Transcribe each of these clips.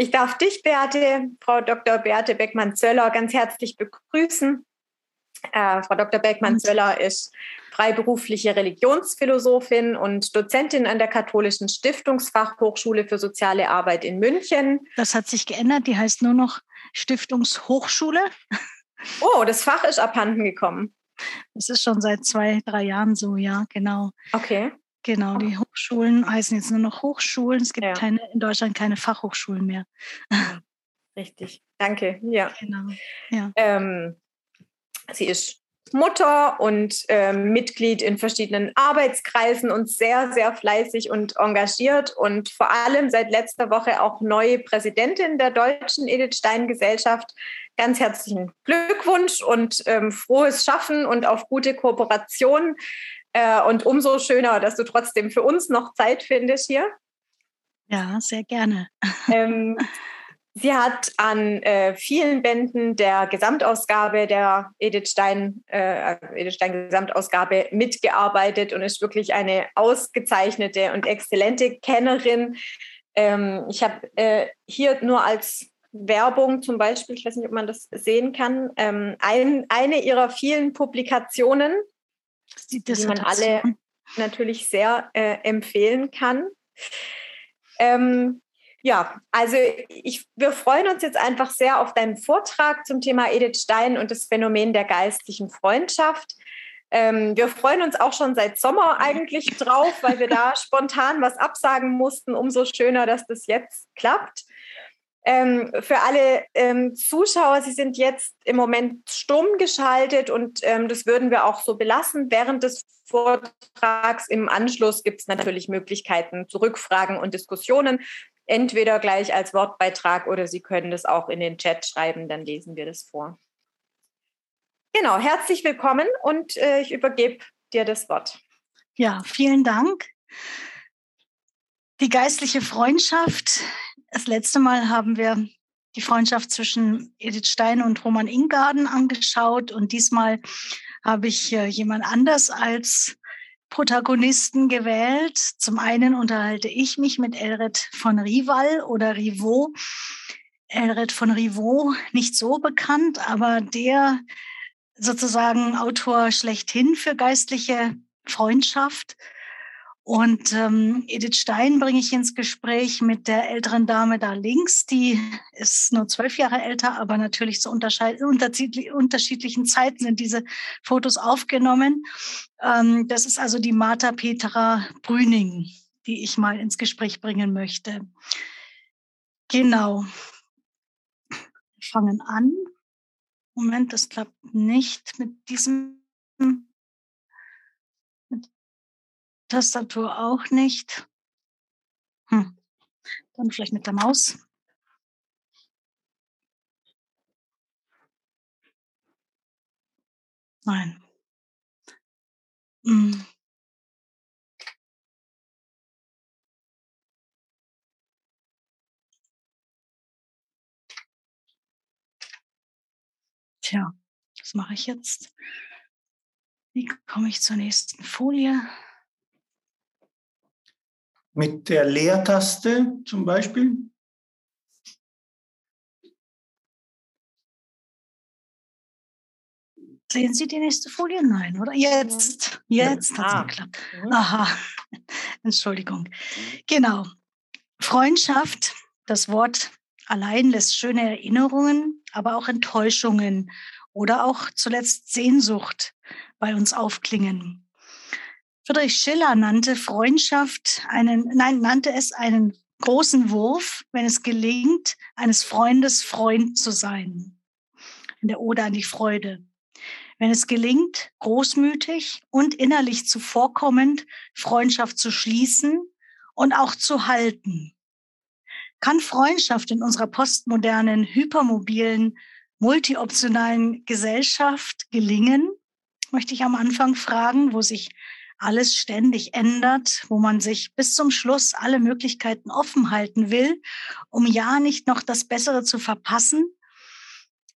Ich darf dich, Beate, Frau Dr. Beate Beckmann-Zöller, ganz herzlich begrüßen. Äh, Frau Dr. Beckmann-Zöller ist freiberufliche Religionsphilosophin und Dozentin an der Katholischen Stiftungsfachhochschule für soziale Arbeit in München. Das hat sich geändert, die heißt nur noch Stiftungshochschule. Oh, das Fach ist abhanden gekommen. Das ist schon seit zwei, drei Jahren so, ja, genau. Okay. Genau, die Hochschulen heißen jetzt nur noch Hochschulen. Es gibt ja. keine, in Deutschland keine Fachhochschulen mehr. Richtig, danke. Ja. Genau. Ja. Ähm, sie ist Mutter und äh, Mitglied in verschiedenen Arbeitskreisen und sehr, sehr fleißig und engagiert und vor allem seit letzter Woche auch neue Präsidentin der Deutschen Edith Stein Gesellschaft. Ganz herzlichen Glückwunsch und ähm, frohes Schaffen und auf gute Kooperation. Äh, und umso schöner, dass du trotzdem für uns noch Zeit findest hier. Ja, sehr gerne. Ähm, Sie hat an äh, vielen Bänden der Gesamtausgabe der Edith Stein, äh, Edith Stein Gesamtausgabe mitgearbeitet und ist wirklich eine ausgezeichnete und exzellente Kennerin. Ähm, ich habe äh, hier nur als Werbung zum Beispiel, ich weiß nicht, ob man das sehen kann, ähm, ein, eine ihrer vielen Publikationen, die, die man alle natürlich sehr äh, empfehlen kann. Ähm, ja, also ich, wir freuen uns jetzt einfach sehr auf deinen Vortrag zum Thema Edith Stein und das Phänomen der geistlichen Freundschaft. Ähm, wir freuen uns auch schon seit Sommer eigentlich drauf, weil wir da spontan was absagen mussten. Umso schöner, dass das jetzt klappt. Ähm, für alle ähm, Zuschauer, Sie sind jetzt im Moment stumm geschaltet und ähm, das würden wir auch so belassen. Während des Vortrags im Anschluss gibt es natürlich Möglichkeiten zu Rückfragen und Diskussionen entweder gleich als Wortbeitrag oder Sie können das auch in den Chat schreiben, dann lesen wir das vor. Genau, herzlich willkommen und äh, ich übergebe dir das Wort. Ja, vielen Dank. Die geistliche Freundschaft. Das letzte Mal haben wir die Freundschaft zwischen Edith Stein und Roman Ingarden angeschaut und diesmal habe ich äh, jemand anders als Protagonisten gewählt. Zum einen unterhalte ich mich mit Elred von Rival oder Rivaux. Elred von Rivaux, nicht so bekannt, aber der sozusagen Autor schlechthin für geistliche Freundschaft. Und ähm, Edith Stein bringe ich ins Gespräch mit der älteren Dame da links. Die ist nur zwölf Jahre älter, aber natürlich zu unterschiedlichen Zeiten sind diese Fotos aufgenommen. Ähm, das ist also die Martha Petra Brüning, die ich mal ins Gespräch bringen möchte. Genau. Wir fangen an. Moment, das klappt nicht mit diesem Tastatur auch nicht. Hm. Dann vielleicht mit der Maus. Nein. Hm. Tja, was mache ich jetzt? Wie komme ich zur nächsten Folie? Mit der Leertaste zum Beispiel. Sehen Sie die nächste Folie? Nein, oder? Jetzt, jetzt hat es ah. geklappt. Aha, Entschuldigung. Genau. Freundschaft, das Wort allein lässt schöne Erinnerungen, aber auch Enttäuschungen oder auch zuletzt Sehnsucht bei uns aufklingen. Friedrich Schiller nannte Freundschaft einen, nein, nannte es einen großen Wurf, wenn es gelingt, eines Freundes Freund zu sein. In der Ode an die Freude. Wenn es gelingt, großmütig und innerlich zuvorkommend Freundschaft zu schließen und auch zu halten. Kann Freundschaft in unserer postmodernen, hypermobilen, multioptionalen Gesellschaft gelingen? Möchte ich am Anfang fragen, wo sich alles ständig ändert, wo man sich bis zum Schluss alle Möglichkeiten offen halten will, um ja nicht noch das Bessere zu verpassen.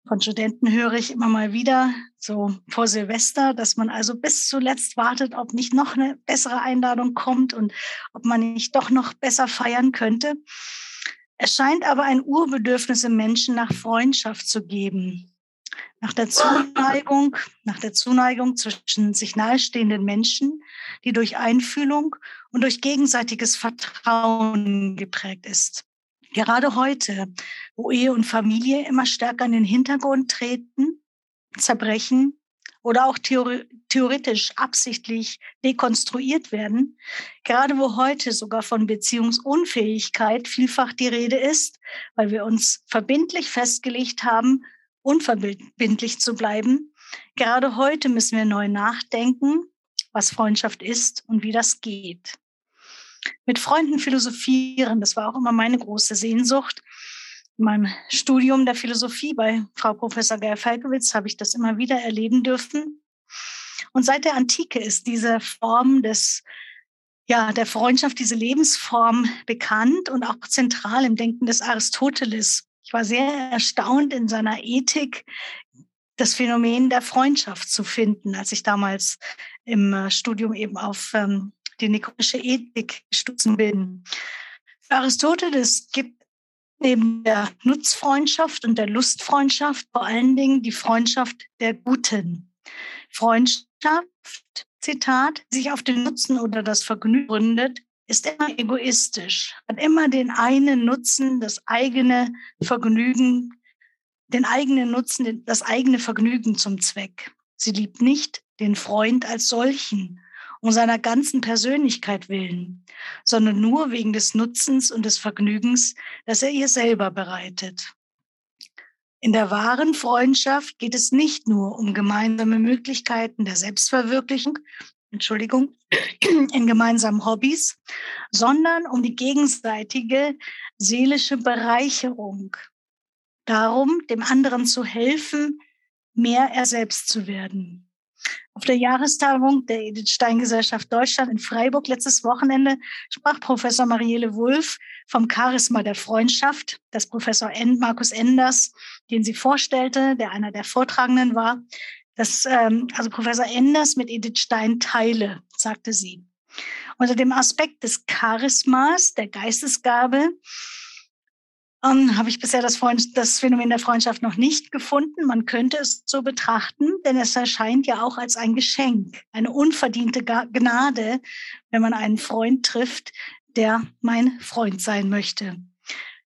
Von Studenten höre ich immer mal wieder, so vor Silvester, dass man also bis zuletzt wartet, ob nicht noch eine bessere Einladung kommt und ob man nicht doch noch besser feiern könnte. Es scheint aber ein Urbedürfnis im Menschen nach Freundschaft zu geben. Nach der Zuneigung, nach der Zuneigung zwischen sich nahestehenden Menschen, die durch Einfühlung und durch gegenseitiges Vertrauen geprägt ist. Gerade heute, wo Ehe und Familie immer stärker in den Hintergrund treten, zerbrechen oder auch theoretisch absichtlich dekonstruiert werden, gerade wo heute sogar von Beziehungsunfähigkeit vielfach die Rede ist, weil wir uns verbindlich festgelegt haben, unverbindlich zu bleiben. Gerade heute müssen wir neu nachdenken, was Freundschaft ist und wie das geht. Mit Freunden philosophieren, das war auch immer meine große Sehnsucht in meinem Studium der Philosophie bei Frau Professor Geir Falkowitz habe ich das immer wieder erleben dürfen. Und seit der Antike ist diese Form des, ja, der Freundschaft, diese Lebensform bekannt und auch zentral im Denken des Aristoteles. Ich war sehr erstaunt in seiner Ethik, das Phänomen der Freundschaft zu finden, als ich damals im äh, Studium eben auf ähm, die nikotische Ethik gestoßen bin. Aristoteles gibt neben der Nutzfreundschaft und der Lustfreundschaft vor allen Dingen die Freundschaft der Guten. Freundschaft, Zitat, sich auf den Nutzen oder das Vergnügen gründet, ist immer egoistisch, hat immer den einen Nutzen, das eigene Vergnügen, den eigenen Nutzen, das eigene Vergnügen zum Zweck. Sie liebt nicht den Freund als solchen, um seiner ganzen Persönlichkeit willen, sondern nur wegen des Nutzens und des Vergnügens, das er ihr selber bereitet. In der wahren Freundschaft geht es nicht nur um gemeinsame Möglichkeiten der Selbstverwirklichung, Entschuldigung, in gemeinsamen Hobbys, sondern um die gegenseitige seelische Bereicherung. Darum, dem anderen zu helfen, mehr er selbst zu werden. Auf der Jahrestagung der Edith Stein Gesellschaft Deutschland in Freiburg letztes Wochenende sprach Professor Marielle Wulff vom Charisma der Freundschaft, das Professor. Markus Enders, den sie vorstellte, der einer der Vortragenden war, dass ähm, also Professor Enders mit Edith Stein teile, sagte sie. Unter dem Aspekt des Charismas, der Geistesgabe, ähm, habe ich bisher das, Freund, das Phänomen der Freundschaft noch nicht gefunden. Man könnte es so betrachten, denn es erscheint ja auch als ein Geschenk, eine unverdiente Gnade, wenn man einen Freund trifft, der mein Freund sein möchte.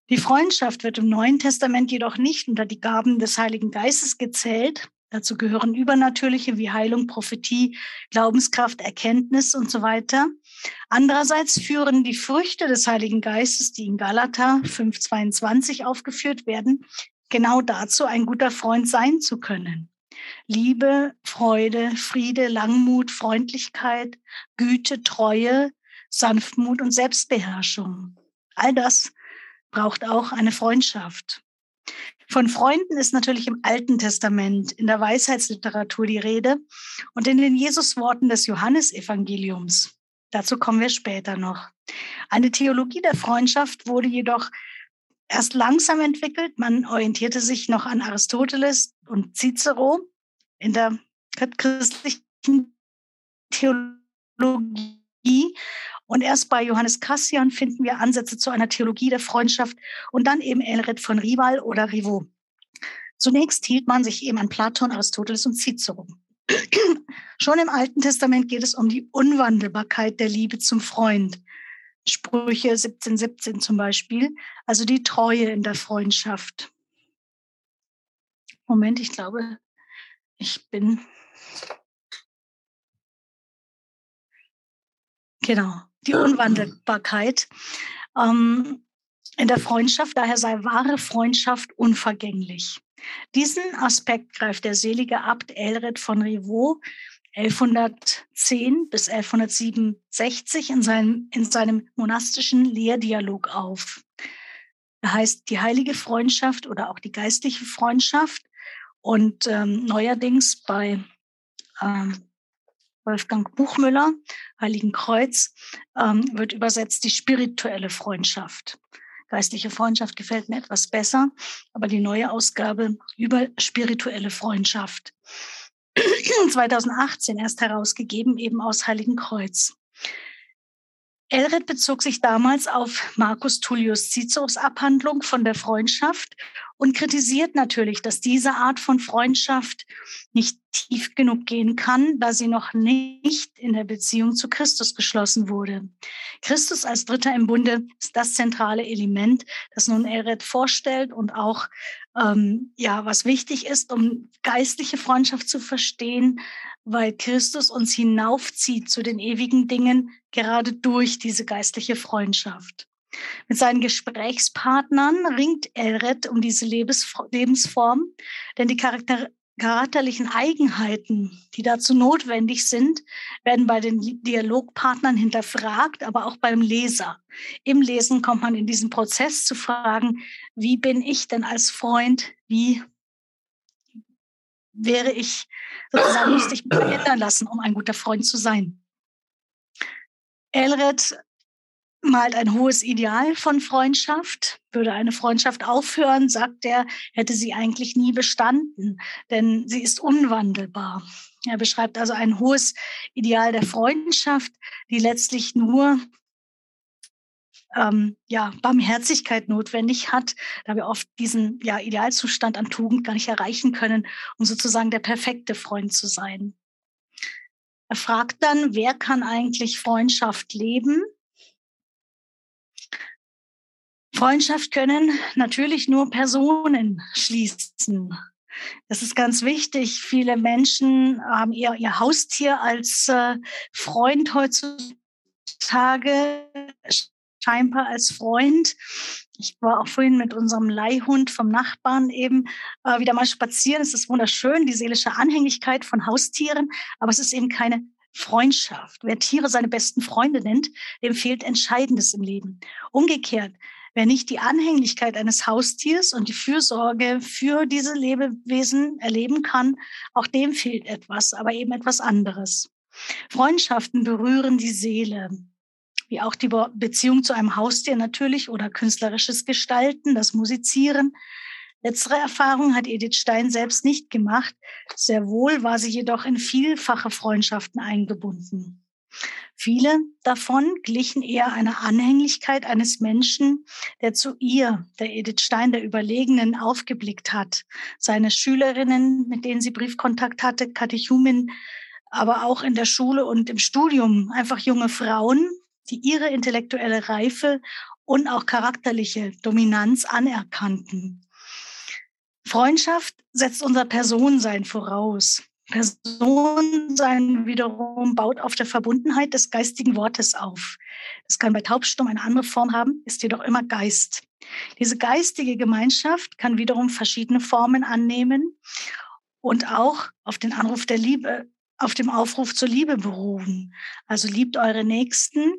Die Freundschaft wird im Neuen Testament jedoch nicht unter die Gaben des Heiligen Geistes gezählt. Dazu gehören übernatürliche wie Heilung, Prophetie, Glaubenskraft, Erkenntnis und so weiter. Andererseits führen die Früchte des Heiligen Geistes, die in Galater 5.22 aufgeführt werden, genau dazu, ein guter Freund sein zu können. Liebe, Freude, Friede, Langmut, Freundlichkeit, Güte, Treue, Sanftmut und Selbstbeherrschung. All das braucht auch eine Freundschaft. Von Freunden ist natürlich im Alten Testament, in der Weisheitsliteratur die Rede und in den Jesusworten des Johannesevangeliums. Dazu kommen wir später noch. Eine Theologie der Freundschaft wurde jedoch erst langsam entwickelt. Man orientierte sich noch an Aristoteles und Cicero in der christlichen Theologie. Und erst bei Johannes Cassian finden wir Ansätze zu einer Theologie der Freundschaft und dann eben Elred von Rival oder Rivaux. Zunächst hielt man sich eben an Platon, Aristoteles und Cicero. Schon im Alten Testament geht es um die Unwandelbarkeit der Liebe zum Freund. Sprüche 17, 17 zum Beispiel, also die Treue in der Freundschaft. Moment, ich glaube, ich bin. Genau, die Unwandelbarkeit ähm, in der Freundschaft, daher sei wahre Freundschaft unvergänglich. Diesen Aspekt greift der selige Abt Elred von Rivaux 1110 bis 1167 in seinem, in seinem monastischen Lehrdialog auf. Er heißt die heilige Freundschaft oder auch die geistliche Freundschaft und ähm, neuerdings bei ähm, Wolfgang Buchmüller, Heiligen Kreuz, ähm, wird übersetzt die spirituelle Freundschaft. Geistliche Freundschaft gefällt mir etwas besser, aber die neue Ausgabe über spirituelle Freundschaft. 2018 erst herausgegeben, eben aus Heiligen Kreuz. Elred bezog sich damals auf Marcus Tullius Ciceros Abhandlung von der Freundschaft und kritisiert natürlich, dass diese Art von Freundschaft nicht tief genug gehen kann, da sie noch nicht in der Beziehung zu Christus geschlossen wurde. Christus als Dritter im Bunde ist das zentrale Element, das nun Elred vorstellt und auch ähm, ja, was wichtig ist, um geistliche Freundschaft zu verstehen, weil Christus uns hinaufzieht zu den ewigen Dingen, gerade durch diese geistliche Freundschaft. Mit seinen Gesprächspartnern ringt Elred um diese Lebensform, denn die Charakter charakterlichen Eigenheiten, die dazu notwendig sind, werden bei den Dialogpartnern hinterfragt, aber auch beim Leser. Im Lesen kommt man in diesen Prozess zu fragen, wie bin ich denn als Freund, wie wäre ich, sozusagen müsste ich mich verändern lassen, um ein guter Freund zu sein. Elred malt ein hohes Ideal von Freundschaft. Würde eine Freundschaft aufhören, sagt er, hätte sie eigentlich nie bestanden, denn sie ist unwandelbar. Er beschreibt also ein hohes Ideal der Freundschaft, die letztlich nur ähm, ja, Barmherzigkeit notwendig hat, da wir oft diesen ja, Idealzustand an Tugend gar nicht erreichen können, um sozusagen der perfekte Freund zu sein. Er fragt dann, wer kann eigentlich Freundschaft leben? Freundschaft können natürlich nur Personen schließen. Das ist ganz wichtig. Viele Menschen haben ihr, ihr Haustier als äh, Freund heutzutage, scheinbar als Freund. Ich war auch vorhin mit unserem Leihhund vom Nachbarn eben äh, wieder mal spazieren. Es ist wunderschön, die seelische Anhänglichkeit von Haustieren, aber es ist eben keine Freundschaft. Wer Tiere seine besten Freunde nennt, dem fehlt Entscheidendes im Leben. Umgekehrt, Wer nicht die Anhänglichkeit eines Haustiers und die Fürsorge für diese Lebewesen erleben kann, auch dem fehlt etwas, aber eben etwas anderes. Freundschaften berühren die Seele, wie auch die Beziehung zu einem Haustier natürlich oder künstlerisches Gestalten, das Musizieren. Letztere Erfahrung hat Edith Stein selbst nicht gemacht. Sehr wohl war sie jedoch in vielfache Freundschaften eingebunden. Viele davon glichen eher einer Anhänglichkeit eines Menschen, der zu ihr, der Edith Stein, der Überlegenen, aufgeblickt hat. Seine Schülerinnen, mit denen sie Briefkontakt hatte, Katechumen, aber auch in der Schule und im Studium einfach junge Frauen, die ihre intellektuelle Reife und auch charakterliche Dominanz anerkannten. Freundschaft setzt unser Personsein voraus. Personensein wiederum baut auf der Verbundenheit des geistigen Wortes auf. Das kann bei Taubstumm eine andere Form haben, ist jedoch immer Geist. Diese geistige Gemeinschaft kann wiederum verschiedene Formen annehmen und auch auf den Anruf der Liebe, auf dem Aufruf zur Liebe berufen. Also liebt eure Nächsten.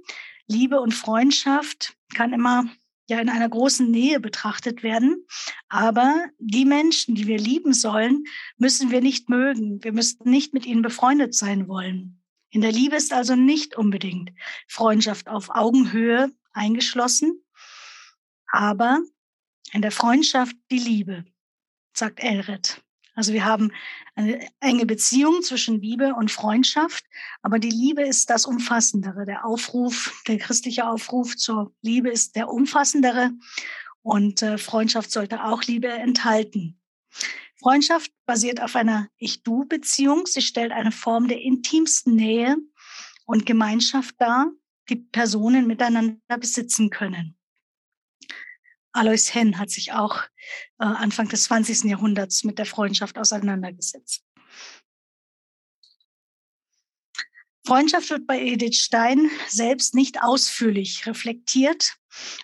Liebe und Freundschaft kann immer ja in einer großen Nähe betrachtet werden. Aber die Menschen, die wir lieben sollen, müssen wir nicht mögen. Wir müssen nicht mit ihnen befreundet sein wollen. In der Liebe ist also nicht unbedingt Freundschaft auf Augenhöhe eingeschlossen, aber in der Freundschaft die Liebe, sagt Elred. Also wir haben eine enge Beziehung zwischen Liebe und Freundschaft, aber die Liebe ist das Umfassendere. Der Aufruf, der christliche Aufruf zur Liebe ist der umfassendere und äh, Freundschaft sollte auch Liebe enthalten. Freundschaft basiert auf einer Ich-Du-Beziehung. Sie stellt eine Form der intimsten Nähe und Gemeinschaft dar, die Personen miteinander besitzen können. Alois Henn hat sich auch äh, Anfang des 20. Jahrhunderts mit der Freundschaft auseinandergesetzt. Freundschaft wird bei Edith Stein selbst nicht ausführlich reflektiert.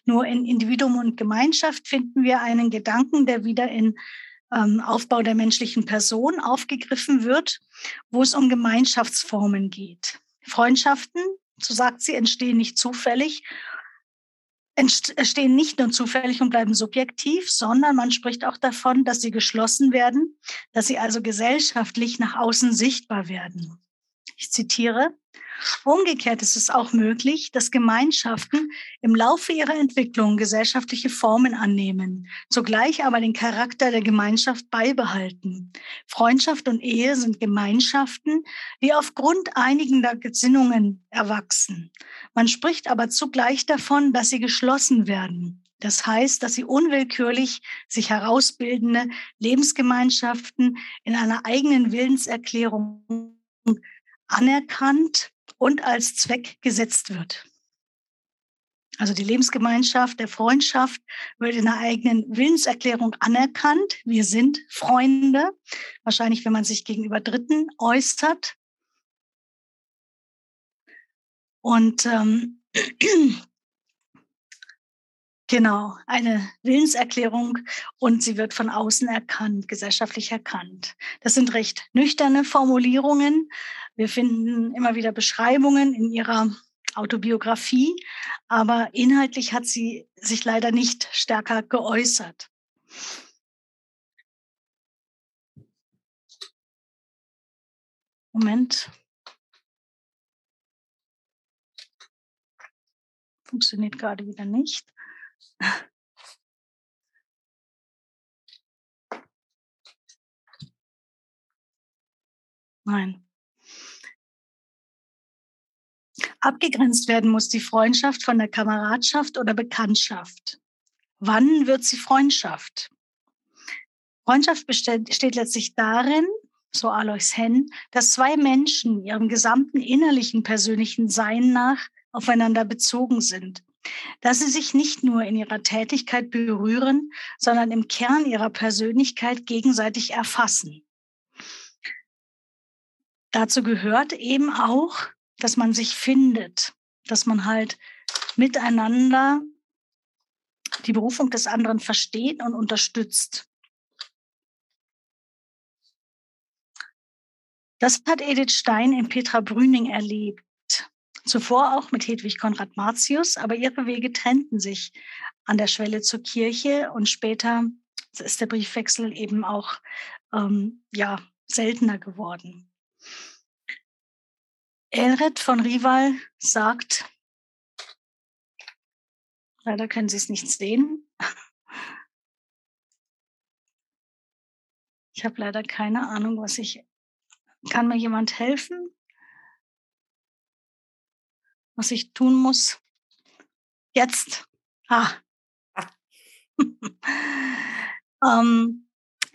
Nur in Individuum und Gemeinschaft finden wir einen Gedanken, der wieder in ähm, Aufbau der menschlichen Person aufgegriffen wird, wo es um Gemeinschaftsformen geht. Freundschaften, so sagt sie, entstehen nicht zufällig entstehen nicht nur zufällig und bleiben subjektiv, sondern man spricht auch davon, dass sie geschlossen werden, dass sie also gesellschaftlich nach außen sichtbar werden. Ich zitiere, Umgekehrt ist es auch möglich, dass Gemeinschaften im Laufe ihrer Entwicklung gesellschaftliche Formen annehmen, zugleich aber den Charakter der Gemeinschaft beibehalten. Freundschaft und Ehe sind Gemeinschaften, die aufgrund einigender Gesinnungen erwachsen. Man spricht aber zugleich davon, dass sie geschlossen werden. Das heißt, dass sie unwillkürlich sich herausbildende Lebensgemeinschaften in einer eigenen Willenserklärung anerkannt und als Zweck gesetzt wird. Also die Lebensgemeinschaft der Freundschaft wird in einer eigenen Willenserklärung anerkannt. Wir sind Freunde. Wahrscheinlich, wenn man sich gegenüber Dritten äußert. Und ähm, genau, eine Willenserklärung und sie wird von außen erkannt, gesellschaftlich erkannt. Das sind recht nüchterne Formulierungen, wir finden immer wieder Beschreibungen in ihrer Autobiografie, aber inhaltlich hat sie sich leider nicht stärker geäußert. Moment. Funktioniert gerade wieder nicht. Nein. Abgegrenzt werden muss die Freundschaft von der Kameradschaft oder Bekanntschaft. Wann wird sie Freundschaft? Freundschaft besteht letztlich darin, so Alois Henn, dass zwei Menschen ihrem gesamten innerlichen persönlichen Sein nach aufeinander bezogen sind. Dass sie sich nicht nur in ihrer Tätigkeit berühren, sondern im Kern ihrer Persönlichkeit gegenseitig erfassen. Dazu gehört eben auch, dass man sich findet, dass man halt miteinander die Berufung des anderen versteht und unterstützt. Das hat Edith Stein in Petra Brüning erlebt. Zuvor auch mit Hedwig Konrad Martius, aber ihre Wege trennten sich an der Schwelle zur Kirche und später ist der Briefwechsel eben auch ähm, ja, seltener geworden. Elred von Rival sagt, leider können Sie es nicht sehen. Ich habe leider keine Ahnung, was ich. Kann mir jemand helfen? Was ich tun muss? Jetzt. Ah. ähm,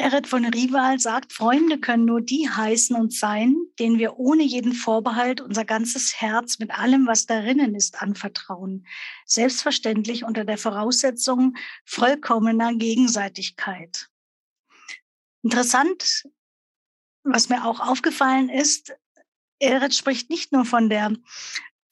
Eret von Rival sagt, Freunde können nur die heißen und sein, denen wir ohne jeden Vorbehalt unser ganzes Herz mit allem, was darinnen ist, anvertrauen. Selbstverständlich unter der Voraussetzung vollkommener Gegenseitigkeit. Interessant, was mir auch aufgefallen ist, Eret spricht nicht nur von der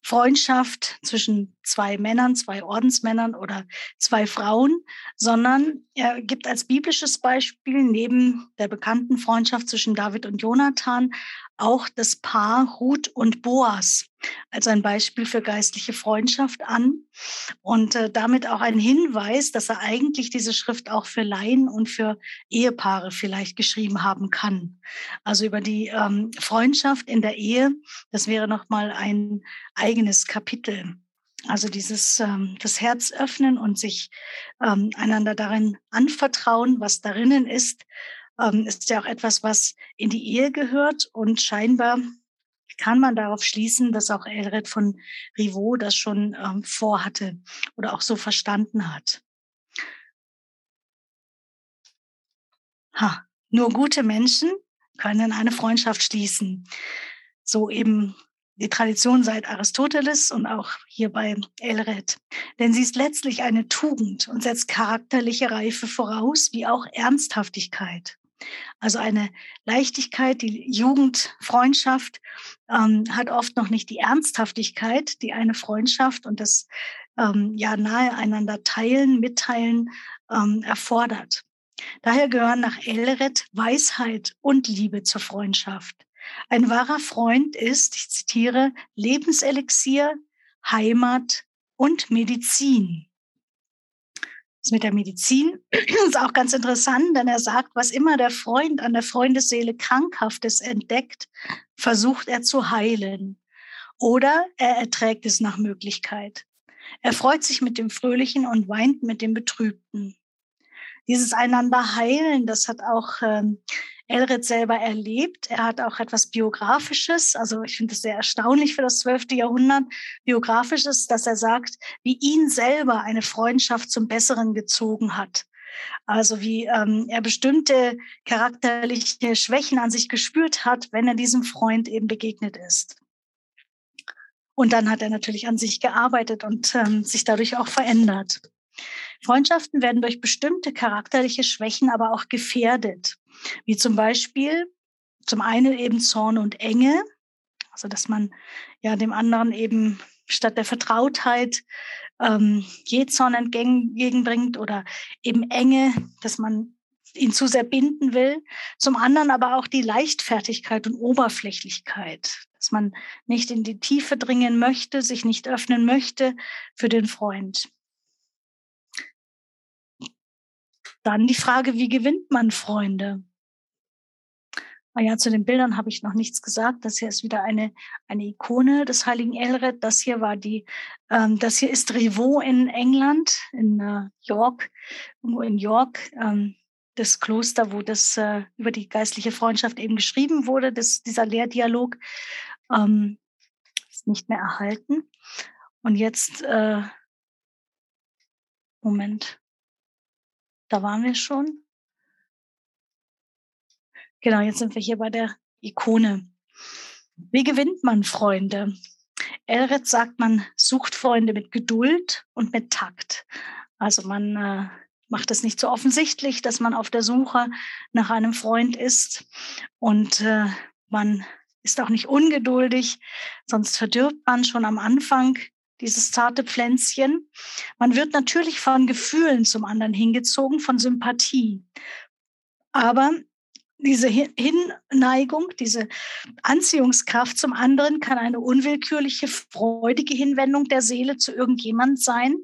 Freundschaft zwischen zwei Männern, zwei Ordensmännern oder zwei Frauen, sondern er gibt als biblisches Beispiel neben der bekannten Freundschaft zwischen David und Jonathan auch das Paar Ruth und Boas als ein Beispiel für geistliche Freundschaft an und äh, damit auch ein Hinweis, dass er eigentlich diese Schrift auch für Laien und für Ehepaare vielleicht geschrieben haben kann. Also über die ähm, Freundschaft in der Ehe, das wäre noch mal ein eigenes Kapitel. Also dieses ähm, das Herz öffnen und sich ähm, einander darin anvertrauen, was darinnen ist, ähm, ist ja auch etwas, was in die Ehe gehört und scheinbar kann man darauf schließen, dass auch Elred von Rivaux das schon ähm, vorhatte oder auch so verstanden hat. Ha, nur gute Menschen können eine Freundschaft schließen. So eben die Tradition seit Aristoteles und auch hier bei Elred. Denn sie ist letztlich eine Tugend und setzt charakterliche Reife voraus, wie auch Ernsthaftigkeit. Also eine Leichtigkeit, die Jugendfreundschaft ähm, hat oft noch nicht die Ernsthaftigkeit, die eine Freundschaft und das ähm, ja nahe einander teilen, mitteilen ähm, erfordert. Daher gehören nach Elred Weisheit und Liebe zur Freundschaft. Ein wahrer Freund ist, ich zitiere, Lebenselixier, Heimat und Medizin. Das mit der Medizin ist auch ganz interessant, denn er sagt, was immer der Freund an der Freundesseele Krankhaftes entdeckt, versucht er zu heilen. Oder er erträgt es nach Möglichkeit. Er freut sich mit dem Fröhlichen und weint mit dem Betrübten. Dieses einander heilen, das hat auch ähm, Elred selber erlebt. Er hat auch etwas Biografisches, also ich finde es sehr erstaunlich für das zwölfte Jahrhundert, Biografisches, dass er sagt, wie ihn selber eine Freundschaft zum Besseren gezogen hat. Also wie ähm, er bestimmte charakterliche Schwächen an sich gespürt hat, wenn er diesem Freund eben begegnet ist. Und dann hat er natürlich an sich gearbeitet und ähm, sich dadurch auch verändert. Freundschaften werden durch bestimmte charakterliche Schwächen aber auch gefährdet, wie zum Beispiel zum einen eben Zorn und Enge, also dass man ja dem anderen eben statt der Vertrautheit ähm, Jähzorn entgegenbringt oder eben Enge, dass man ihn zu sehr binden will. Zum anderen aber auch die Leichtfertigkeit und Oberflächlichkeit, dass man nicht in die Tiefe dringen möchte, sich nicht öffnen möchte für den Freund. Dann die Frage, wie gewinnt man Freunde? Ah ja, zu den Bildern habe ich noch nichts gesagt. Das hier ist wieder eine, eine Ikone des heiligen Elred. Das hier war die, ähm, das hier ist Rivaux in England, in äh, York, irgendwo in York, ähm, das Kloster, wo das äh, über die geistliche Freundschaft eben geschrieben wurde, das, dieser Lehrdialog, ähm, ist nicht mehr erhalten. Und jetzt, äh, Moment, da waren wir schon. Genau, jetzt sind wir hier bei der Ikone. Wie gewinnt man Freunde? Elred sagt, man sucht Freunde mit Geduld und mit Takt. Also man äh, macht es nicht so offensichtlich, dass man auf der Suche nach einem Freund ist und äh, man ist auch nicht ungeduldig, sonst verdirbt man schon am Anfang dieses zarte Pflänzchen. Man wird natürlich von Gefühlen zum anderen hingezogen, von Sympathie. Aber diese Hinneigung, diese Anziehungskraft zum anderen kann eine unwillkürliche, freudige Hinwendung der Seele zu irgendjemand sein.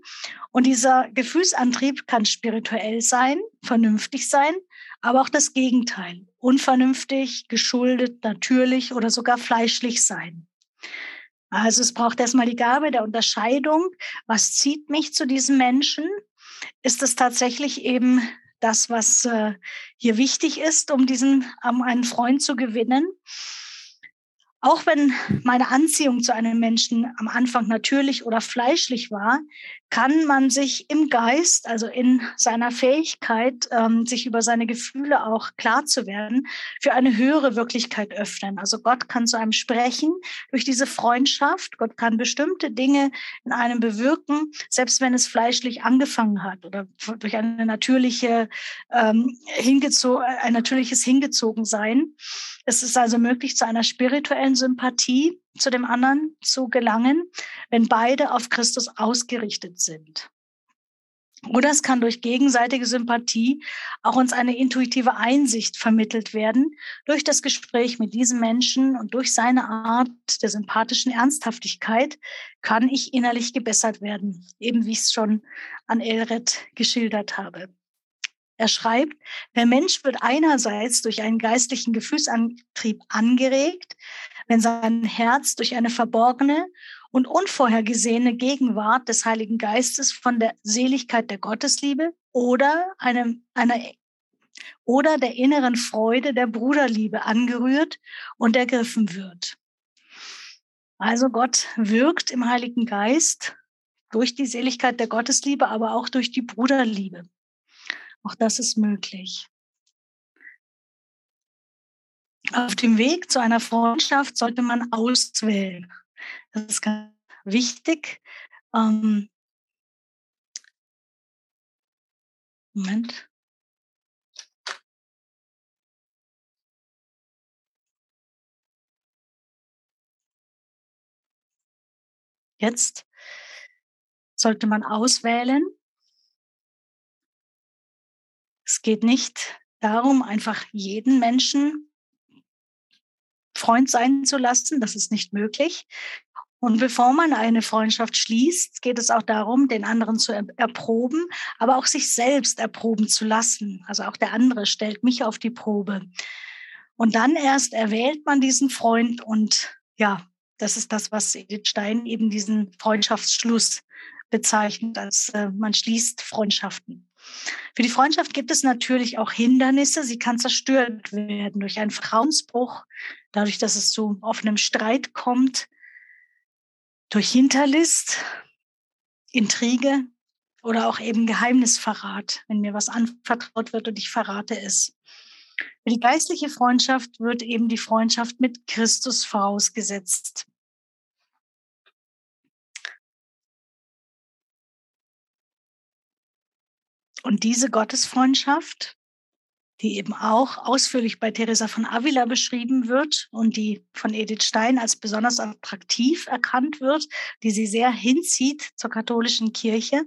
Und dieser Gefühlsantrieb kann spirituell sein, vernünftig sein, aber auch das Gegenteil, unvernünftig, geschuldet, natürlich oder sogar fleischlich sein. Also es braucht erstmal die Gabe der Unterscheidung. Was zieht mich zu diesem Menschen? Ist es tatsächlich eben das, was äh, hier wichtig ist, um diesen, um einen Freund zu gewinnen? Auch wenn meine Anziehung zu einem Menschen am Anfang natürlich oder fleischlich war, kann man sich im Geist, also in seiner Fähigkeit, ähm, sich über seine Gefühle auch klar zu werden, für eine höhere Wirklichkeit öffnen. Also Gott kann zu einem sprechen durch diese Freundschaft. Gott kann bestimmte Dinge in einem bewirken, selbst wenn es fleischlich angefangen hat oder durch eine natürliche, ähm, hingezo ein natürliches Hingezogensein. Es ist also möglich, zu einer spirituellen Sympathie zu dem anderen zu gelangen, wenn beide auf Christus ausgerichtet sind. Oder es kann durch gegenseitige Sympathie auch uns eine intuitive Einsicht vermittelt werden durch das Gespräch mit diesem Menschen und durch seine Art der sympathischen Ernsthaftigkeit kann ich innerlich gebessert werden, eben wie ich es schon an Elred geschildert habe. Er schreibt, der Mensch wird einerseits durch einen geistlichen Gefühlsantrieb angeregt, wenn sein Herz durch eine verborgene und unvorhergesehene Gegenwart des Heiligen Geistes von der Seligkeit der Gottesliebe oder einem, einer oder der inneren Freude der Bruderliebe angerührt und ergriffen wird. Also Gott wirkt im Heiligen Geist durch die Seligkeit der Gottesliebe, aber auch durch die Bruderliebe. Auch das ist möglich. Auf dem Weg zu einer Freundschaft sollte man auswählen. Das ist ganz wichtig. Ähm Moment. Jetzt sollte man auswählen. Es geht nicht darum, einfach jeden Menschen Freund sein zu lassen. Das ist nicht möglich. Und bevor man eine Freundschaft schließt, geht es auch darum, den anderen zu erproben, aber auch sich selbst erproben zu lassen. Also auch der andere stellt mich auf die Probe. Und dann erst erwählt man diesen Freund und ja, Das ist das, was Edith Stein eben diesen Freundschaftsschluss bezeichnet, als äh, man schließt Freundschaften. Für die Freundschaft gibt es natürlich auch Hindernisse. Sie kann zerstört werden durch einen Vertrauensbruch, dadurch, dass es zu offenem Streit kommt, durch Hinterlist, Intrige oder auch eben Geheimnisverrat, wenn mir was anvertraut wird und ich verrate es. Für die geistliche Freundschaft wird eben die Freundschaft mit Christus vorausgesetzt. Und diese Gottesfreundschaft, die eben auch ausführlich bei Teresa von Avila beschrieben wird und die von Edith Stein als besonders attraktiv erkannt wird, die sie sehr hinzieht zur katholischen Kirche.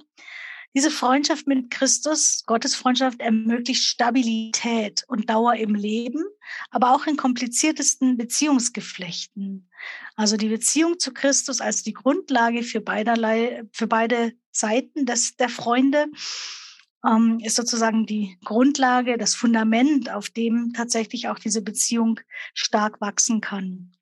Diese Freundschaft mit Christus, Gottesfreundschaft, ermöglicht Stabilität und Dauer im Leben, aber auch in kompliziertesten Beziehungsgeflechten. Also die Beziehung zu Christus als die Grundlage für beiderlei, für beide Seiten des, der Freunde ähm, ist sozusagen die Grundlage, das Fundament, auf dem tatsächlich auch diese Beziehung stark wachsen kann.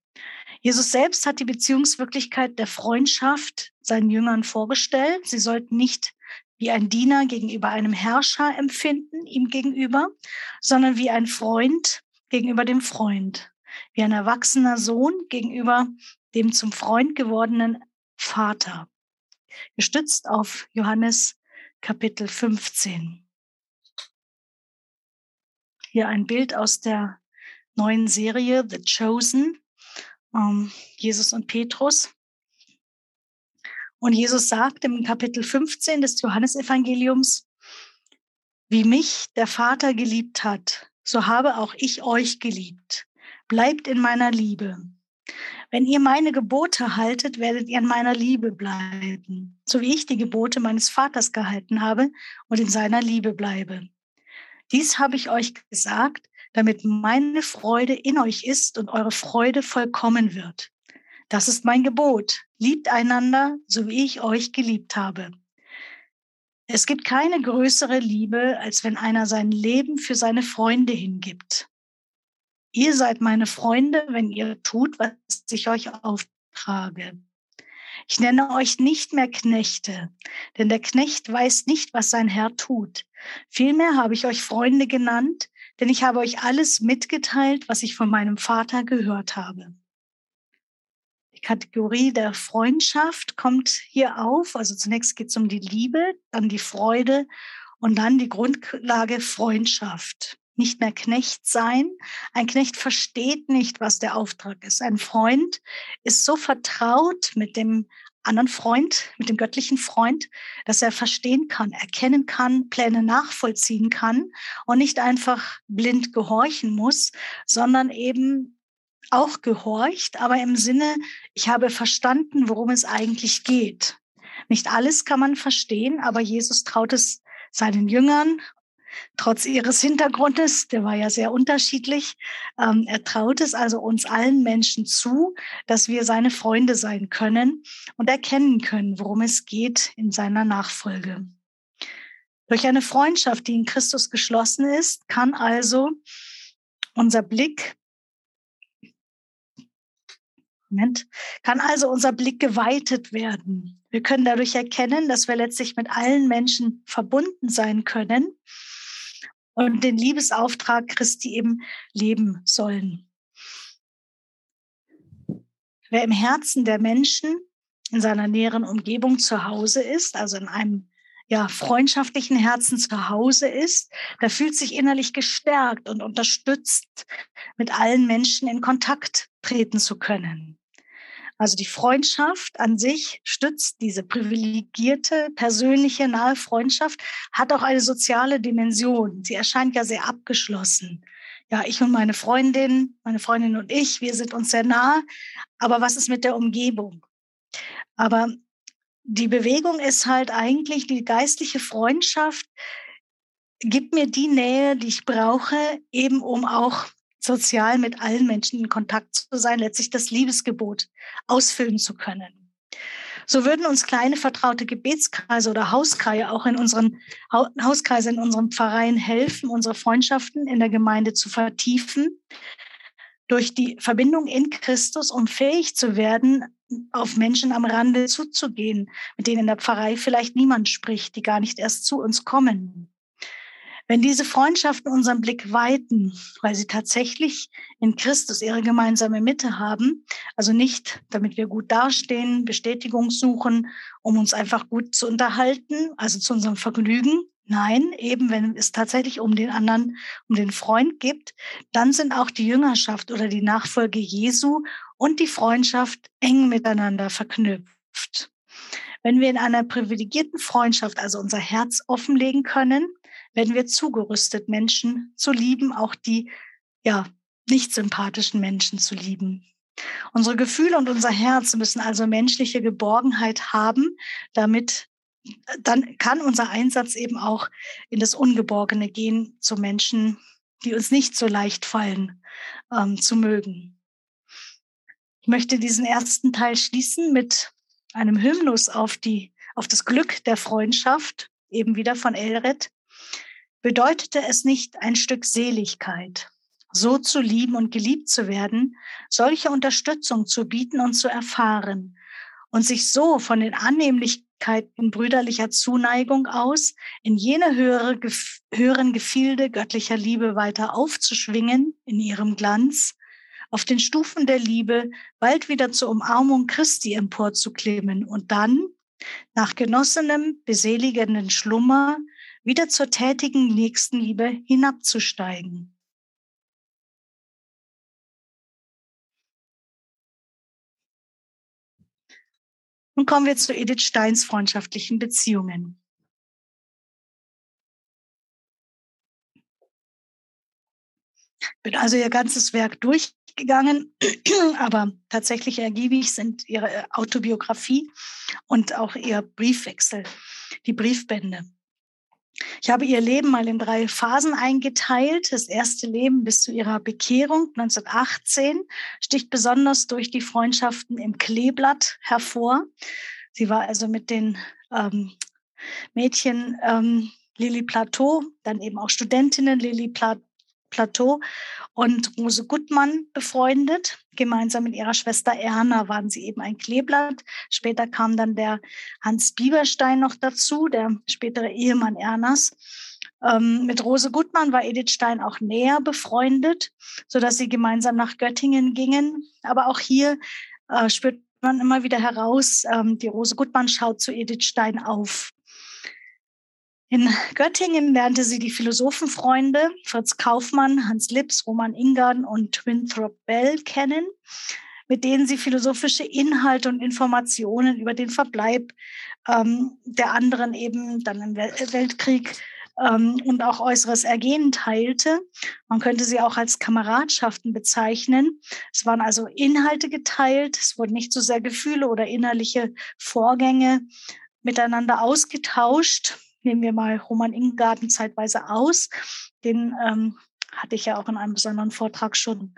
Jesus selbst hat die Beziehungswirklichkeit der Freundschaft seinen Jüngern vorgestellt. Sie sollten nicht wie ein Diener gegenüber einem Herrscher empfinden, ihm gegenüber, sondern wie ein Freund gegenüber dem Freund, wie ein erwachsener Sohn gegenüber dem zum Freund gewordenen Vater. Gestützt auf Johannes Kapitel 15. Hier ein Bild aus der neuen Serie The Chosen, ähm, Jesus und Petrus. Und Jesus sagt im Kapitel 15 des Johannesevangeliums, wie mich der Vater geliebt hat, so habe auch ich euch geliebt. Bleibt in meiner Liebe. Wenn ihr meine Gebote haltet, werdet ihr in meiner Liebe bleiben, so wie ich die Gebote meines Vaters gehalten habe und in seiner Liebe bleibe. Dies habe ich euch gesagt, damit meine Freude in euch ist und eure Freude vollkommen wird. Das ist mein Gebot. Liebt einander, so wie ich euch geliebt habe. Es gibt keine größere Liebe, als wenn einer sein Leben für seine Freunde hingibt. Ihr seid meine Freunde, wenn ihr tut, was ich euch auftrage. Ich nenne euch nicht mehr Knechte, denn der Knecht weiß nicht, was sein Herr tut. Vielmehr habe ich euch Freunde genannt, denn ich habe euch alles mitgeteilt, was ich von meinem Vater gehört habe. Die Kategorie der Freundschaft kommt hier auf. Also zunächst geht es um die Liebe, dann die Freude und dann die Grundlage Freundschaft nicht mehr Knecht sein. Ein Knecht versteht nicht, was der Auftrag ist. Ein Freund ist so vertraut mit dem anderen Freund, mit dem göttlichen Freund, dass er verstehen kann, erkennen kann, Pläne nachvollziehen kann und nicht einfach blind gehorchen muss, sondern eben auch gehorcht, aber im Sinne, ich habe verstanden, worum es eigentlich geht. Nicht alles kann man verstehen, aber Jesus traut es seinen Jüngern trotz ihres Hintergrundes, der war ja sehr unterschiedlich. Ähm, er traut es also uns allen Menschen zu, dass wir seine Freunde sein können und erkennen können, worum es geht in seiner Nachfolge. Durch eine Freundschaft, die in Christus geschlossen ist, kann also unser Blick Moment, kann also unser Blick geweitet werden. Wir können dadurch erkennen, dass wir letztlich mit allen Menschen verbunden sein können und den Liebesauftrag Christi eben leben sollen. Wer im Herzen der Menschen in seiner näheren Umgebung zu Hause ist, also in einem ja, freundschaftlichen Herzen zu Hause ist, der fühlt sich innerlich gestärkt und unterstützt, mit allen Menschen in Kontakt treten zu können. Also die Freundschaft an sich stützt diese privilegierte, persönliche, nahe Freundschaft, hat auch eine soziale Dimension. Sie erscheint ja sehr abgeschlossen. Ja, ich und meine Freundin, meine Freundin und ich, wir sind uns sehr nah. Aber was ist mit der Umgebung? Aber die Bewegung ist halt eigentlich die geistliche Freundschaft, gibt mir die Nähe, die ich brauche, eben um auch sozial mit allen Menschen in Kontakt zu sein, letztlich das Liebesgebot ausfüllen zu können. So würden uns kleine vertraute Gebetskreise oder Hauskreise auch in unseren Hauskreise in unserem Pfarreien helfen, unsere Freundschaften in der Gemeinde zu vertiefen. durch die Verbindung in Christus, um fähig zu werden, auf Menschen am Rande zuzugehen, mit denen in der Pfarrei vielleicht niemand spricht, die gar nicht erst zu uns kommen. Wenn diese Freundschaften unseren Blick weiten, weil sie tatsächlich in Christus ihre gemeinsame Mitte haben, also nicht, damit wir gut dastehen, Bestätigung suchen, um uns einfach gut zu unterhalten, also zu unserem Vergnügen, Nein, eben wenn es tatsächlich um den anderen, um den Freund gibt, dann sind auch die Jüngerschaft oder die Nachfolge Jesu und die Freundschaft eng miteinander verknüpft. Wenn wir in einer privilegierten Freundschaft also unser Herz offenlegen können, werden wir zugerüstet, Menschen zu lieben, auch die ja nicht sympathischen Menschen zu lieben. Unsere Gefühle und unser Herz müssen also menschliche Geborgenheit haben, damit dann kann unser Einsatz eben auch in das Ungeborgene gehen zu Menschen, die uns nicht so leicht fallen, ähm, zu mögen. Ich möchte diesen ersten Teil schließen mit einem Hymnus auf die, auf das Glück der Freundschaft, eben wieder von Elred. Bedeutete es nicht ein Stück Seligkeit, so zu lieben und geliebt zu werden, solche Unterstützung zu bieten und zu erfahren und sich so von den Annehmlichkeiten brüderlicher Zuneigung aus, in jene höhere, höheren Gefilde göttlicher Liebe weiter aufzuschwingen in ihrem Glanz, auf den Stufen der Liebe bald wieder zur Umarmung Christi emporzuklimmen und dann, nach genossenem, beseligenden Schlummer, wieder zur tätigen Nächstenliebe hinabzusteigen. Nun kommen wir zu Edith Steins freundschaftlichen Beziehungen. Ich bin also ihr ganzes Werk durchgegangen, aber tatsächlich ergiebig sind ihre Autobiografie und auch ihr Briefwechsel, die Briefbände. Ich habe ihr Leben mal in drei Phasen eingeteilt. Das erste Leben bis zu ihrer Bekehrung 1918 sticht besonders durch die Freundschaften im Kleeblatt hervor. Sie war also mit den ähm, Mädchen ähm, Lili Plateau, dann eben auch Studentinnen Lili Pla Plateau und Rose Gutmann befreundet. Gemeinsam mit ihrer Schwester Erna waren sie eben ein Kleeblatt. Später kam dann der Hans Bieberstein noch dazu, der spätere Ehemann Ernas. Ähm, mit Rose Gutmann war Edith Stein auch näher befreundet, sodass sie gemeinsam nach Göttingen gingen. Aber auch hier äh, spürt man immer wieder heraus, ähm, die Rose Gutmann schaut zu Edith Stein auf. In Göttingen lernte sie die Philosophenfreunde Fritz Kaufmann, Hans Lips, Roman Ingern und Winthrop Bell kennen, mit denen sie philosophische Inhalte und Informationen über den Verbleib ähm, der anderen eben dann im Weltkrieg ähm, und auch äußeres Ergehen teilte. Man könnte sie auch als Kameradschaften bezeichnen. Es waren also Inhalte geteilt, es wurden nicht so sehr Gefühle oder innerliche Vorgänge miteinander ausgetauscht nehmen wir mal Roman Ingarten zeitweise aus. Den ähm, hatte ich ja auch in einem besonderen Vortrag schon,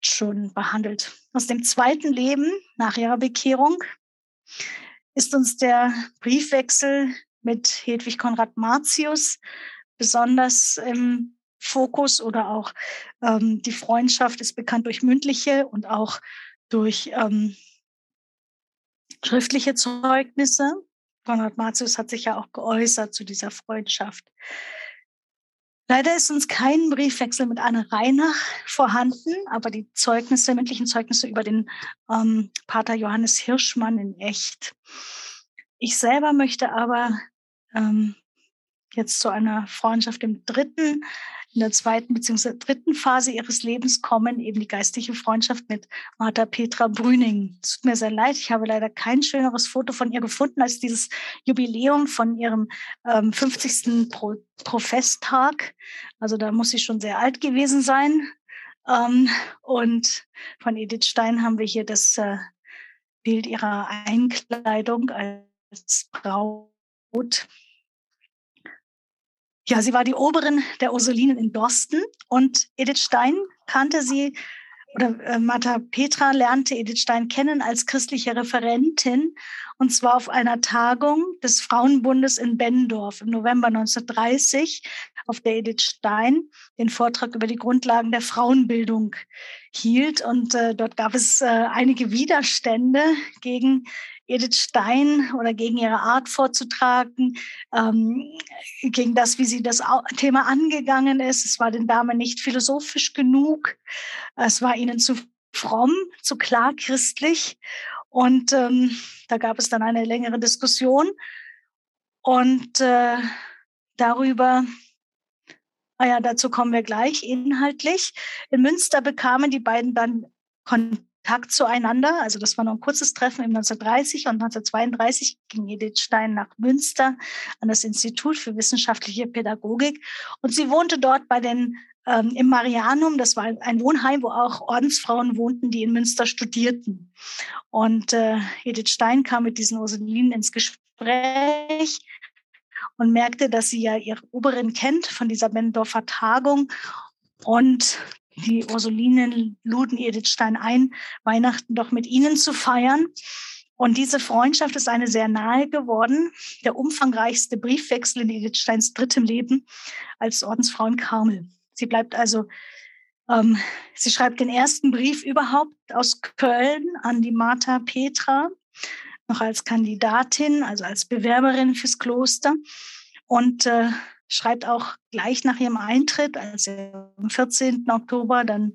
schon behandelt. Aus dem zweiten Leben nach ihrer Bekehrung ist uns der Briefwechsel mit Hedwig Konrad Martius besonders im Fokus oder auch ähm, die Freundschaft ist bekannt durch mündliche und auch durch ähm, schriftliche Zeugnisse. Konrad Martius hat sich ja auch geäußert zu dieser Freundschaft. Leider ist uns kein Briefwechsel mit Anne Reinach vorhanden, aber die Zeugnisse, mündlichen Zeugnisse über den ähm, Pater Johannes Hirschmann in echt. Ich selber möchte aber ähm, jetzt zu einer Freundschaft im dritten in der zweiten bzw. dritten Phase ihres Lebens kommen, eben die geistliche Freundschaft mit Martha Petra Brüning. Es tut mir sehr leid, ich habe leider kein schöneres Foto von ihr gefunden als dieses Jubiläum von ihrem ähm, 50. Pro Professtag. Also da muss sie schon sehr alt gewesen sein. Ähm, und von Edith Stein haben wir hier das äh, Bild ihrer Einkleidung als Braut ja, sie war die Oberin der Ursulinen in Boston und Edith Stein kannte sie oder äh, Martha Petra lernte Edith Stein kennen als christliche Referentin und zwar auf einer Tagung des Frauenbundes in Bendorf im November 1930, auf der Edith Stein den Vortrag über die Grundlagen der Frauenbildung hielt. Und äh, dort gab es äh, einige Widerstände gegen Edith Stein oder gegen ihre Art vorzutragen, ähm, gegen das, wie sie das Thema angegangen ist. Es war den Damen nicht philosophisch genug. Es war ihnen zu fromm, zu klar christlich. Und ähm, da gab es dann eine längere Diskussion. Und äh, darüber, naja, dazu kommen wir gleich inhaltlich. In Münster bekamen die beiden dann Kontakt Kontakt zueinander. Also das war noch ein kurzes Treffen im 1930 und 1932 ging Edith Stein nach Münster an das Institut für wissenschaftliche Pädagogik und sie wohnte dort bei den ähm, im Marianum. Das war ein Wohnheim, wo auch Ordensfrauen wohnten, die in Münster studierten. Und äh, Edith Stein kam mit diesen Ursulinen ins Gespräch und merkte, dass sie ja ihre Oberin kennt von dieser Bendorfer Tagung und die Ursulinen luden Edith Stein ein, Weihnachten doch mit ihnen zu feiern. Und diese Freundschaft ist eine sehr nahe geworden, der umfangreichste Briefwechsel in Edith Steins drittem Leben als Ordensfrau in Karmel. Sie bleibt also, ähm, sie schreibt den ersten Brief überhaupt aus Köln an die Martha Petra, noch als Kandidatin, also als Bewerberin fürs Kloster. Und äh, schreibt auch gleich nach ihrem Eintritt, als er am 14. Oktober dann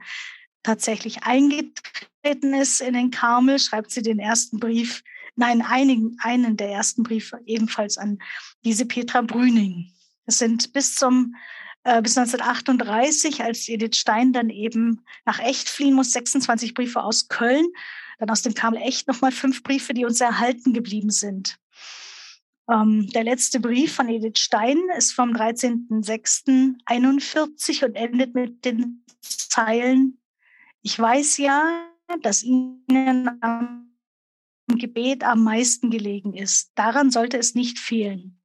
tatsächlich eingetreten ist in den Karmel, schreibt sie den ersten Brief, nein, einigen, einen der ersten Briefe ebenfalls an diese Petra Brüning. Es sind bis zum äh, bis 1938, als Edith Stein dann eben nach Echt fliehen muss, 26 Briefe aus Köln, dann aus dem Karmel Echt nochmal fünf Briefe, die uns erhalten geblieben sind. Ähm, der letzte Brief von Edith Stein ist vom 13.06.41 und endet mit den Zeilen, ich weiß ja, dass Ihnen am Gebet am meisten gelegen ist. Daran sollte es nicht fehlen.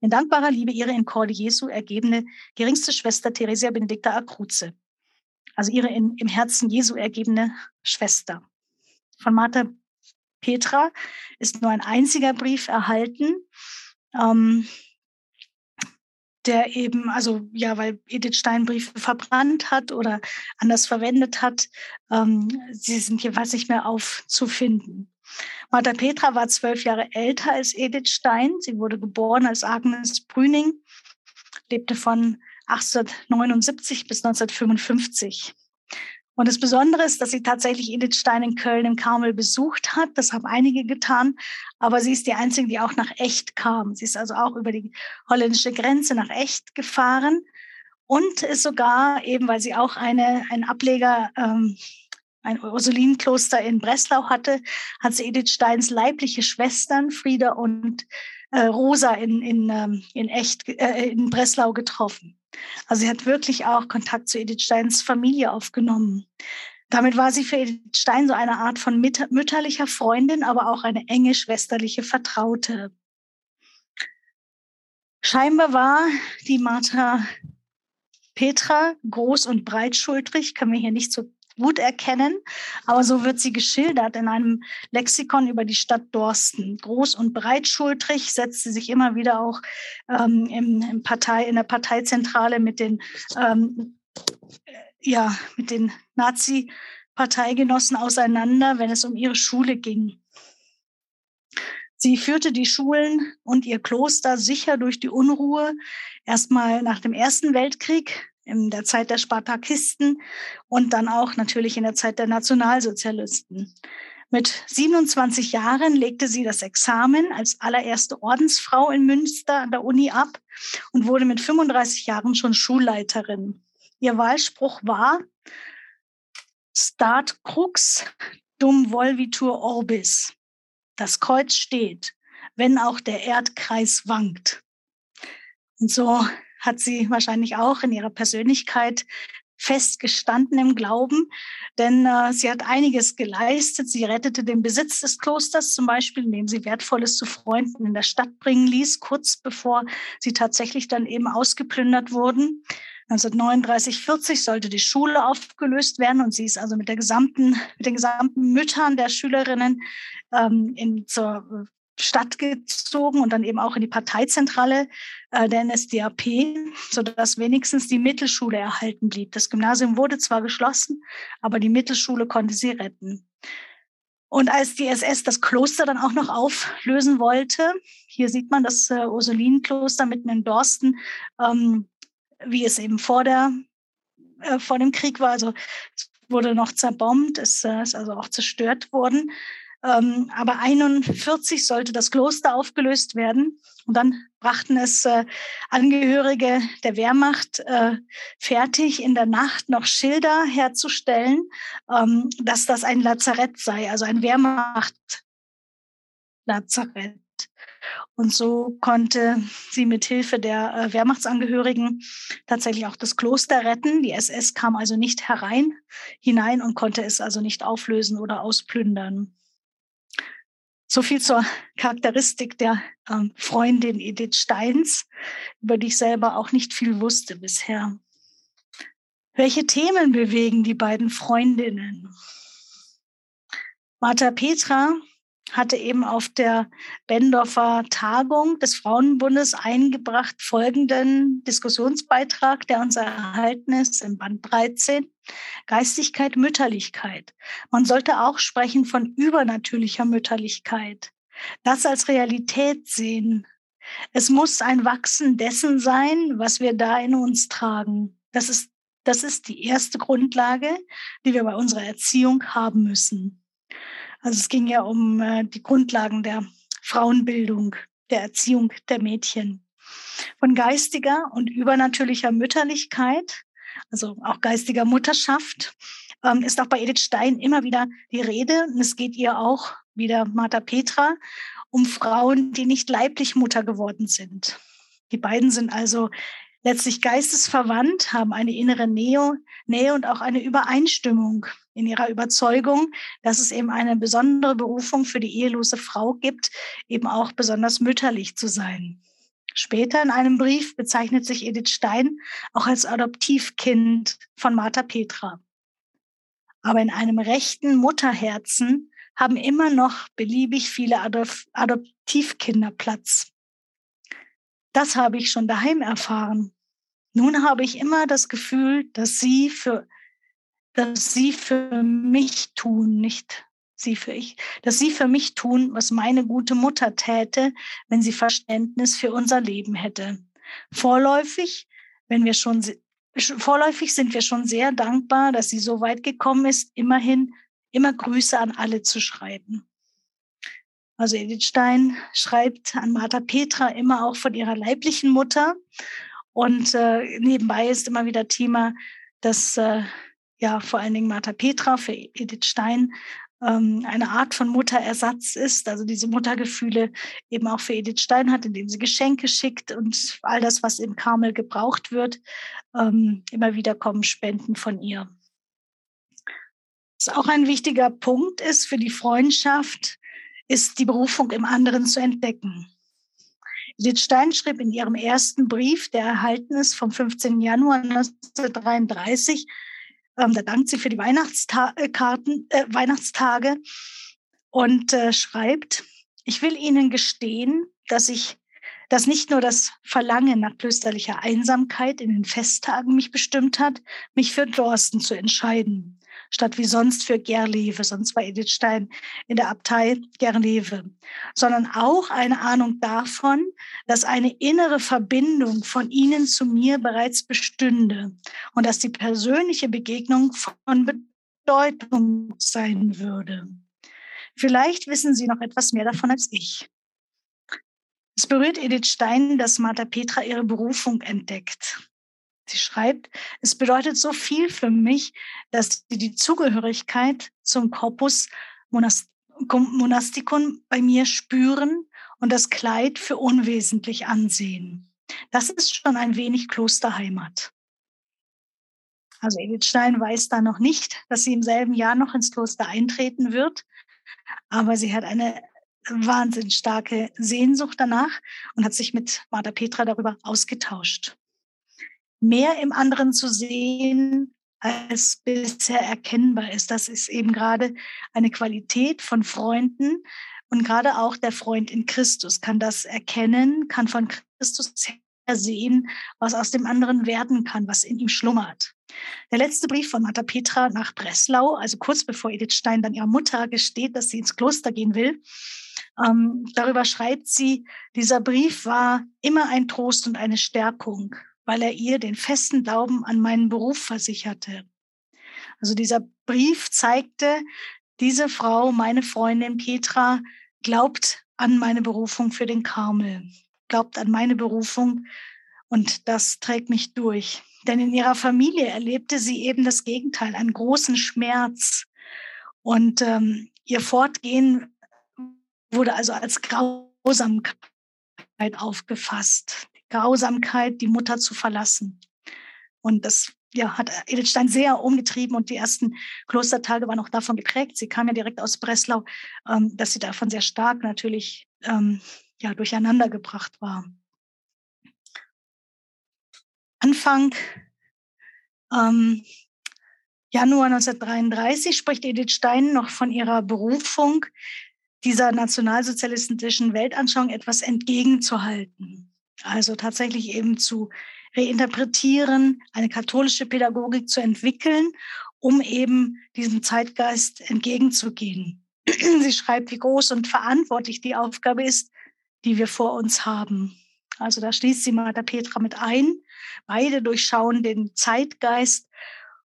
In dankbarer Liebe Ihre in Corde Jesu ergebene geringste Schwester Theresia Benedicta Acruze. Also Ihre in, im Herzen Jesu ergebene Schwester. Von Martha Petra ist nur ein einziger Brief erhalten, ähm, der eben, also ja, weil Edith Stein Briefe verbrannt hat oder anders verwendet hat, ähm, sie sind jeweils nicht mehr aufzufinden. Martha Petra war zwölf Jahre älter als Edith Stein. Sie wurde geboren als Agnes Brüning, lebte von 1879 bis 1955. Und das Besondere ist, dass sie tatsächlich Edith Stein in Köln im Karmel besucht hat. Das haben einige getan. Aber sie ist die Einzige, die auch nach Echt kam. Sie ist also auch über die holländische Grenze nach Echt gefahren und ist sogar eben, weil sie auch eine, einen Ableger, ähm, ein Ursulinenkloster in Breslau hatte, hat sie Edith Steins leibliche Schwestern Frieda und äh, Rosa in, in, ähm, in Echt, äh, in Breslau getroffen. Also sie hat wirklich auch Kontakt zu Edith Steins Familie aufgenommen. Damit war sie für Edith Stein so eine Art von mütterlicher Freundin, aber auch eine enge schwesterliche Vertraute. Scheinbar war die Martha Petra groß und breitschultrig, kann man hier nicht so gut erkennen, aber so wird sie geschildert in einem Lexikon über die Stadt Dorsten. Groß und breitschultrig setzt sie sich immer wieder auch ähm, im, im, Partei, in der Parteizentrale mit den, ähm, ja, mit den Nazi-Parteigenossen auseinander, wenn es um ihre Schule ging. Sie führte die Schulen und ihr Kloster sicher durch die Unruhe, erstmal nach dem Ersten Weltkrieg, in der Zeit der Spartakisten und dann auch natürlich in der Zeit der Nationalsozialisten. Mit 27 Jahren legte sie das Examen als allererste Ordensfrau in Münster an der Uni ab und wurde mit 35 Jahren schon Schulleiterin. Ihr Wahlspruch war Start Crux dum volvitur orbis. Das Kreuz steht, wenn auch der Erdkreis wankt. Und so hat sie wahrscheinlich auch in ihrer Persönlichkeit festgestanden im Glauben, denn äh, sie hat einiges geleistet. Sie rettete den Besitz des Klosters zum Beispiel, indem sie Wertvolles zu Freunden in der Stadt bringen ließ, kurz bevor sie tatsächlich dann eben ausgeplündert wurden. 1939, 40 sollte die Schule aufgelöst werden und sie ist also mit der gesamten, mit den gesamten Müttern der Schülerinnen ähm, in, zur Stadt gezogen und dann eben auch in die Parteizentrale äh, der NSDAP, sodass wenigstens die Mittelschule erhalten blieb. Das Gymnasium wurde zwar geschlossen, aber die Mittelschule konnte sie retten. Und als die SS das Kloster dann auch noch auflösen wollte, hier sieht man das äh, Ursulinenkloster mitten in Dorsten, ähm, wie es eben vor, der, äh, vor dem Krieg war. Also es wurde noch zerbombt, es äh, ist also auch zerstört worden. Ähm, aber 41 sollte das Kloster aufgelöst werden. Und dann brachten es äh, Angehörige der Wehrmacht äh, fertig, in der Nacht noch Schilder herzustellen, ähm, dass das ein Lazarett sei, also ein Wehrmacht-Lazarett. Und so konnte sie mit Hilfe der äh, Wehrmachtsangehörigen tatsächlich auch das Kloster retten. Die SS kam also nicht herein, hinein und konnte es also nicht auflösen oder ausplündern. So viel zur Charakteristik der ähm, Freundin Edith Steins, über die ich selber auch nicht viel wusste bisher. Welche Themen bewegen die beiden Freundinnen? Martha Petra hatte eben auf der Bendorfer Tagung des Frauenbundes eingebracht folgenden Diskussionsbeitrag, der uns erhalten ist im Band 13. Geistigkeit, Mütterlichkeit. Man sollte auch sprechen von übernatürlicher Mütterlichkeit. Das als Realität sehen. Es muss ein Wachsen dessen sein, was wir da in uns tragen. Das ist, das ist die erste Grundlage, die wir bei unserer Erziehung haben müssen. Also es ging ja um äh, die Grundlagen der Frauenbildung, der Erziehung der Mädchen. Von geistiger und übernatürlicher Mütterlichkeit, also auch geistiger Mutterschaft, ähm, ist auch bei Edith Stein immer wieder die Rede. Und es geht ihr auch, wie der Martha Petra, um Frauen, die nicht leiblich Mutter geworden sind. Die beiden sind also letztlich geistesverwandt, haben eine innere Nähe, Nähe und auch eine Übereinstimmung in ihrer Überzeugung, dass es eben eine besondere Berufung für die ehelose Frau gibt, eben auch besonders mütterlich zu sein. Später in einem Brief bezeichnet sich Edith Stein auch als Adoptivkind von Martha Petra. Aber in einem rechten Mutterherzen haben immer noch beliebig viele Adop Adoptivkinder Platz. Das habe ich schon daheim erfahren. Nun habe ich immer das Gefühl, dass sie für dass sie für mich tun, nicht sie für ich, dass sie für mich tun, was meine gute Mutter täte, wenn sie Verständnis für unser Leben hätte. Vorläufig, wenn wir schon vorläufig sind wir schon sehr dankbar, dass sie so weit gekommen ist, immerhin immer Grüße an alle zu schreiben. Also Edith Stein schreibt an Martha Petra immer auch von ihrer leiblichen Mutter. Und äh, nebenbei ist immer wieder Thema, dass äh, ja vor allen Dingen Martha Petra für Edith Stein ähm, eine Art von Mutterersatz ist, also diese Muttergefühle eben auch für Edith Stein hat, indem sie Geschenke schickt und all das, was im Karmel gebraucht wird, ähm, immer wieder kommen Spenden von ihr. Was auch ein wichtiger Punkt ist für die Freundschaft, ist die Berufung im anderen zu entdecken. Edith Stein schrieb in ihrem ersten Brief, der erhalten ist vom 15. Januar 1933, ähm, da dankt sie für die Weihnachtskarten, äh, Weihnachtstage und äh, schreibt, ich will Ihnen gestehen, dass ich, dass nicht nur das Verlangen nach klösterlicher Einsamkeit in den Festtagen mich bestimmt hat, mich für Dorsten zu entscheiden statt wie sonst für Gerlewe, sonst war Edith Stein in der Abtei Gerlewe, sondern auch eine Ahnung davon, dass eine innere Verbindung von ihnen zu mir bereits bestünde und dass die persönliche Begegnung von Bedeutung sein würde. Vielleicht wissen Sie noch etwas mehr davon als ich. Es berührt Edith Stein, dass Martha Petra ihre Berufung entdeckt. Sie schreibt, es bedeutet so viel für mich, dass sie die Zugehörigkeit zum Corpus Monasticum bei mir spüren und das Kleid für unwesentlich ansehen. Das ist schon ein wenig Klosterheimat. Also Edith Stein weiß da noch nicht, dass sie im selben Jahr noch ins Kloster eintreten wird, aber sie hat eine wahnsinnig starke Sehnsucht danach und hat sich mit Martha Petra darüber ausgetauscht. Mehr im anderen zu sehen, als bisher erkennbar ist. Das ist eben gerade eine Qualität von Freunden und gerade auch der Freund in Christus kann das erkennen, kann von Christus her sehen, was aus dem anderen werden kann, was in ihm schlummert. Der letzte Brief von Martha Petra nach Breslau, also kurz bevor Edith Stein dann ihrer Mutter gesteht, dass sie ins Kloster gehen will, ähm, darüber schreibt sie, dieser Brief war immer ein Trost und eine Stärkung weil er ihr den festen Glauben an meinen Beruf versicherte. Also dieser Brief zeigte, diese Frau, meine Freundin Petra, glaubt an meine Berufung für den Karmel, glaubt an meine Berufung und das trägt mich durch. Denn in ihrer Familie erlebte sie eben das Gegenteil, einen großen Schmerz. Und ähm, ihr Fortgehen wurde also als Grausamkeit aufgefasst. Grausamkeit, die Mutter zu verlassen. Und das ja, hat Edith Stein sehr umgetrieben und die ersten Klostertage waren auch davon geprägt. Sie kam ja direkt aus Breslau, ähm, dass sie davon sehr stark natürlich ähm, ja, durcheinander war. Anfang ähm, Januar 1933 spricht Edith Stein noch von ihrer Berufung, dieser nationalsozialistischen Weltanschauung etwas entgegenzuhalten. Also tatsächlich eben zu reinterpretieren, eine katholische Pädagogik zu entwickeln, um eben diesem Zeitgeist entgegenzugehen. Sie schreibt, wie groß und verantwortlich die Aufgabe ist, die wir vor uns haben. Also da schließt sie Martha Petra mit ein. Beide durchschauen den Zeitgeist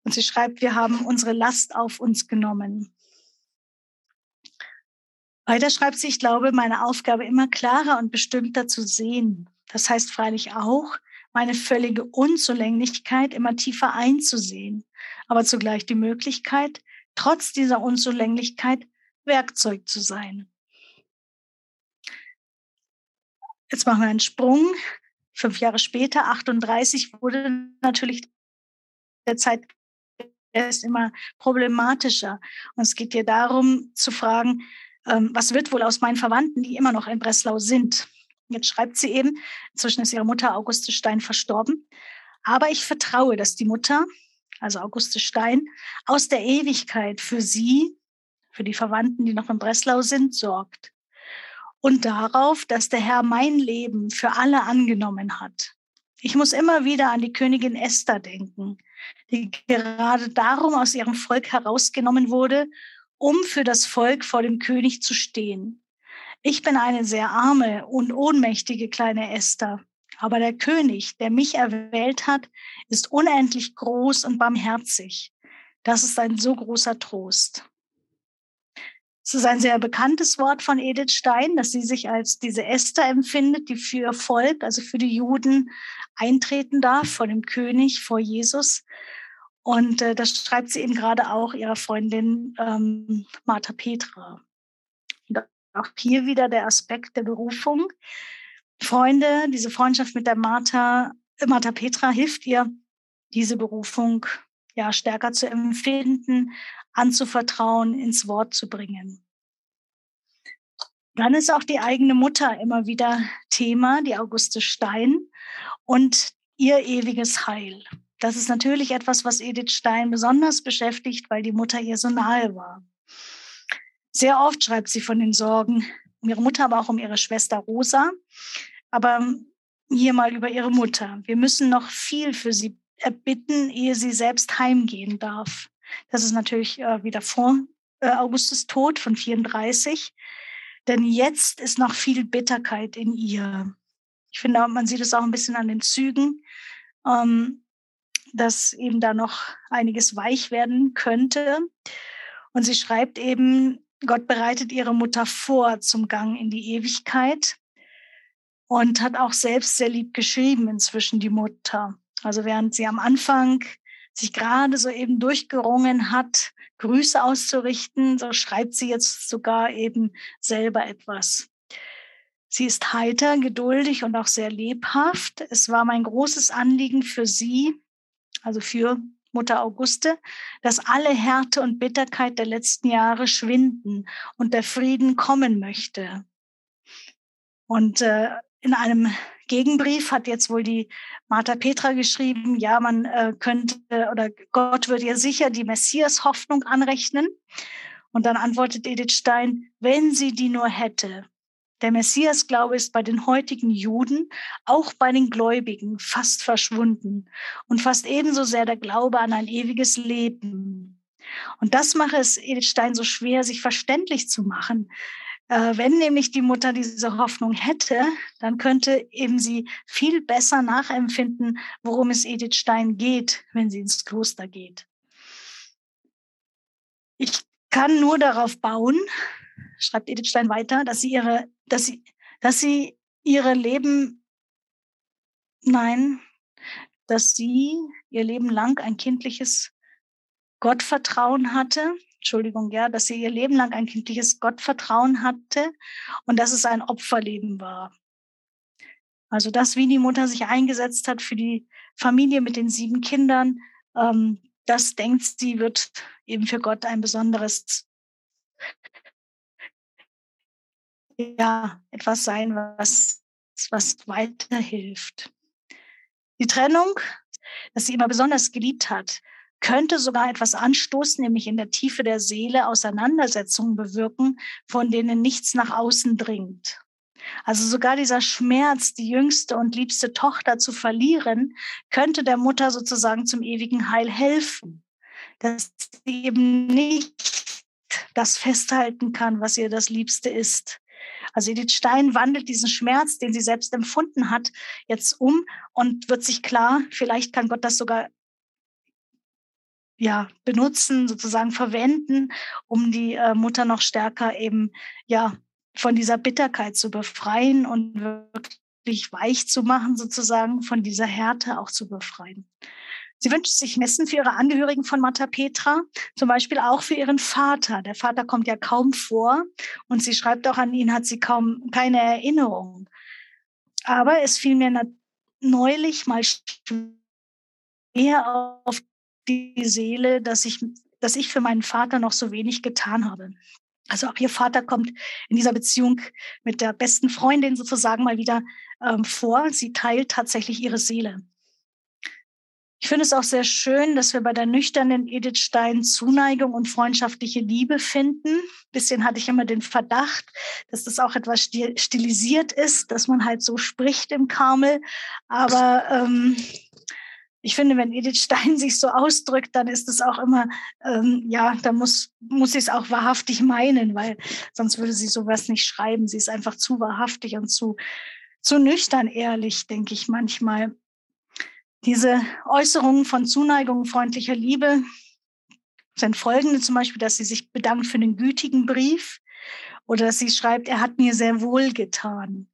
und sie schreibt, wir haben unsere Last auf uns genommen. Weiter schreibt sie, ich glaube, meine Aufgabe immer klarer und bestimmter zu sehen. Das heißt freilich auch, meine völlige Unzulänglichkeit immer tiefer einzusehen, aber zugleich die Möglichkeit, trotz dieser Unzulänglichkeit Werkzeug zu sein. Jetzt machen wir einen Sprung. Fünf Jahre später, 38, wurde natürlich der Zeitgeist immer problematischer. Und es geht hier darum zu fragen, ähm, was wird wohl aus meinen Verwandten, die immer noch in Breslau sind? Jetzt schreibt sie eben, inzwischen ist ihre Mutter Auguste Stein verstorben. Aber ich vertraue, dass die Mutter, also Auguste Stein, aus der Ewigkeit für sie, für die Verwandten, die noch in Breslau sind, sorgt. Und darauf, dass der Herr mein Leben für alle angenommen hat. Ich muss immer wieder an die Königin Esther denken, die gerade darum aus ihrem Volk herausgenommen wurde, um für das Volk vor dem König zu stehen. Ich bin eine sehr arme und ohnmächtige kleine Esther. Aber der König, der mich erwählt hat, ist unendlich groß und barmherzig. Das ist ein so großer Trost. Es ist ein sehr bekanntes Wort von Edith Stein, dass sie sich als diese Esther empfindet, die für ihr Volk, also für die Juden, eintreten darf vor dem König, vor Jesus. Und äh, das schreibt sie eben gerade auch ihrer Freundin ähm, Martha Petra. Auch hier wieder der Aspekt der Berufung. Freunde, diese Freundschaft mit der Martha, Martha Petra hilft ihr, diese Berufung ja stärker zu empfinden, anzuvertrauen, ins Wort zu bringen. Dann ist auch die eigene Mutter immer wieder Thema, die Auguste Stein und ihr ewiges Heil. Das ist natürlich etwas, was Edith Stein besonders beschäftigt, weil die Mutter ihr so nahe war. Sehr oft schreibt sie von den Sorgen um ihre Mutter, aber auch um ihre Schwester Rosa. Aber hier mal über ihre Mutter. Wir müssen noch viel für sie erbitten, ehe sie selbst heimgehen darf. Das ist natürlich äh, wieder vor äh, Augustus Tod von 34. Denn jetzt ist noch viel Bitterkeit in ihr. Ich finde, man sieht es auch ein bisschen an den Zügen, ähm, dass eben da noch einiges weich werden könnte. Und sie schreibt eben, Gott bereitet ihre Mutter vor zum Gang in die Ewigkeit und hat auch selbst sehr lieb geschrieben inzwischen die Mutter. Also während sie am Anfang sich gerade so eben durchgerungen hat, Grüße auszurichten, so schreibt sie jetzt sogar eben selber etwas. Sie ist heiter, geduldig und auch sehr lebhaft. Es war mein großes Anliegen für sie, also für Mutter Auguste, dass alle Härte und Bitterkeit der letzten Jahre schwinden und der Frieden kommen möchte. Und äh, in einem Gegenbrief hat jetzt wohl die Martha Petra geschrieben, ja, man äh, könnte oder Gott wird ihr sicher die Messias-Hoffnung anrechnen. Und dann antwortet Edith Stein, wenn sie die nur hätte. Der Messias-Glaube ist bei den heutigen Juden, auch bei den Gläubigen, fast verschwunden und fast ebenso sehr der Glaube an ein ewiges Leben. Und das mache es Edith Stein so schwer, sich verständlich zu machen, äh, wenn nämlich die Mutter diese Hoffnung hätte, dann könnte eben sie viel besser nachempfinden, worum es Edith Stein geht, wenn sie ins Kloster geht. Ich kann nur darauf bauen, schreibt Edith Stein weiter, dass sie ihre, dass sie, dass sie ihre Leben, nein, dass sie ihr Leben lang ein kindliches Gottvertrauen hatte Entschuldigung, ja, dass sie ihr Leben lang ein kindliches Gottvertrauen hatte und dass es ein Opferleben war. Also das, wie die Mutter sich eingesetzt hat für die Familie mit den sieben Kindern, ähm, das denkt sie, wird eben für Gott ein besonderes, ja, etwas sein, was, was weiterhilft. Die Trennung, dass sie immer besonders geliebt hat, könnte sogar etwas anstoßen, nämlich in der Tiefe der Seele Auseinandersetzungen bewirken, von denen nichts nach außen dringt. Also sogar dieser Schmerz, die jüngste und liebste Tochter zu verlieren, könnte der Mutter sozusagen zum ewigen Heil helfen, dass sie eben nicht das festhalten kann, was ihr das Liebste ist. Also Edith Stein wandelt diesen Schmerz, den sie selbst empfunden hat, jetzt um und wird sich klar, vielleicht kann Gott das sogar ja, benutzen, sozusagen verwenden, um die äh, Mutter noch stärker eben ja von dieser Bitterkeit zu befreien und wirklich weich zu machen, sozusagen von dieser Härte auch zu befreien. Sie wünscht sich Messen für ihre Angehörigen von Mata Petra, zum Beispiel auch für ihren Vater. Der Vater kommt ja kaum vor und sie schreibt auch an ihn, hat sie kaum keine Erinnerung. Aber es fiel mir neulich mal schwer auf die Seele, dass ich, dass ich für meinen Vater noch so wenig getan habe. Also auch ihr Vater kommt in dieser Beziehung mit der besten Freundin sozusagen mal wieder ähm, vor. Sie teilt tatsächlich ihre Seele. Ich finde es auch sehr schön, dass wir bei der nüchternen Edith Stein Zuneigung und freundschaftliche Liebe finden. Bisschen hatte ich immer den Verdacht, dass das auch etwas stilisiert ist, dass man halt so spricht im Karmel. Aber ähm, ich finde, wenn Edith Stein sich so ausdrückt, dann ist es auch immer, ähm, ja, da muss, muss sie es auch wahrhaftig meinen, weil sonst würde sie sowas nicht schreiben. Sie ist einfach zu wahrhaftig und zu, zu nüchtern ehrlich, denke ich manchmal. Diese Äußerungen von Zuneigung, freundlicher Liebe sind folgende, zum Beispiel, dass sie sich bedankt für den gütigen Brief oder dass sie schreibt, er hat mir sehr wohl getan.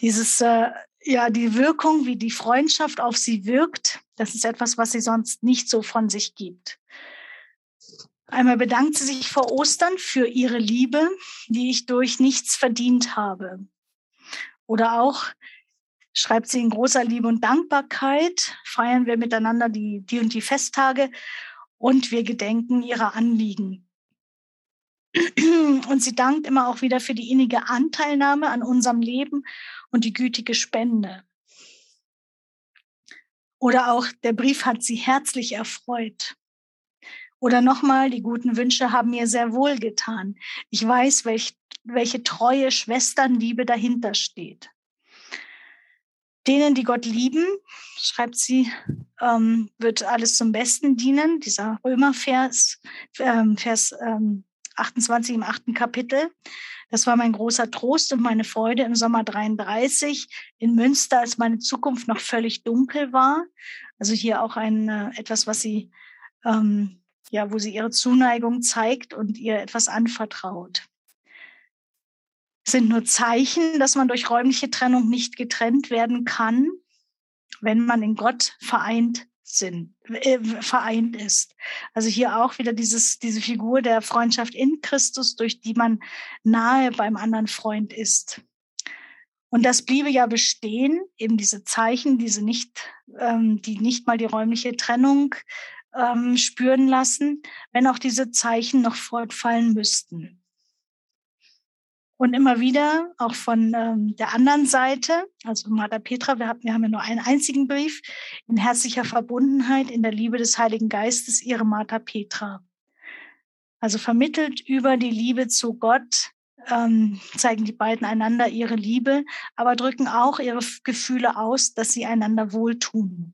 Dieses äh, ja, die Wirkung, wie die Freundschaft auf sie wirkt, das ist etwas, was sie sonst nicht so von sich gibt. Einmal bedankt sie sich vor Ostern für ihre Liebe, die ich durch nichts verdient habe. Oder auch schreibt sie in großer Liebe und Dankbarkeit, feiern wir miteinander die, die und die Festtage und wir gedenken ihrer Anliegen. Und sie dankt immer auch wieder für die innige Anteilnahme an unserem Leben und die gütige Spende. Oder auch der Brief hat sie herzlich erfreut. Oder nochmal, die guten Wünsche haben mir sehr wohl getan. Ich weiß, welch, welche treue Schwesternliebe dahinter steht. Denen, die Gott lieben, schreibt sie, ähm, wird alles zum Besten dienen. Dieser Römervers, ähm, Vers ähm, 28 im achten Kapitel. Das war mein großer Trost und meine Freude im Sommer 33 in Münster, als meine Zukunft noch völlig dunkel war. Also hier auch ein äh, etwas, was sie ähm, ja, wo sie ihre Zuneigung zeigt und ihr etwas anvertraut. Sind nur Zeichen, dass man durch räumliche Trennung nicht getrennt werden kann, wenn man in Gott vereint sind, äh, vereint ist. Also hier auch wieder dieses, diese Figur der Freundschaft in Christus, durch die man nahe beim anderen Freund ist. Und das bliebe ja bestehen, eben diese Zeichen, diese nicht, ähm, die nicht mal die räumliche Trennung ähm, spüren lassen, wenn auch diese Zeichen noch fortfallen müssten. Und immer wieder, auch von ähm, der anderen Seite, also Martha Petra, wir haben, wir haben ja nur einen einzigen Brief, in herzlicher Verbundenheit, in der Liebe des Heiligen Geistes, ihre Martha Petra. Also vermittelt über die Liebe zu Gott, ähm, zeigen die beiden einander ihre Liebe, aber drücken auch ihre Gefühle aus, dass sie einander wohltun.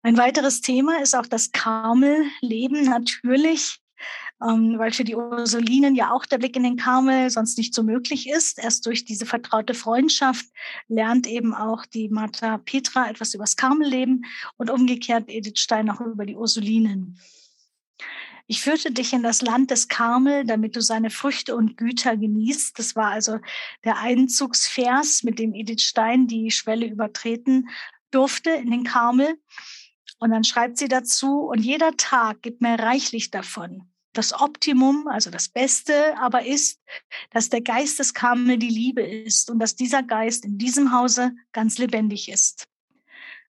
Ein weiteres Thema ist auch das Karmelleben natürlich ähm, weil für die Ursulinen ja auch der Blick in den Karmel sonst nicht so möglich ist. Erst durch diese vertraute Freundschaft lernt eben auch die Martha Petra etwas über das Karmelleben und umgekehrt Edith Stein auch über die Ursulinen. Ich führte dich in das Land des Karmel, damit du seine Früchte und Güter genießt. Das war also der Einzugsvers, mit dem Edith Stein die Schwelle übertreten durfte in den Karmel. Und dann schreibt sie dazu, und jeder Tag gibt mir reichlich davon das Optimum, also das Beste, aber ist, dass der Geist des Karmel die Liebe ist und dass dieser Geist in diesem Hause ganz lebendig ist.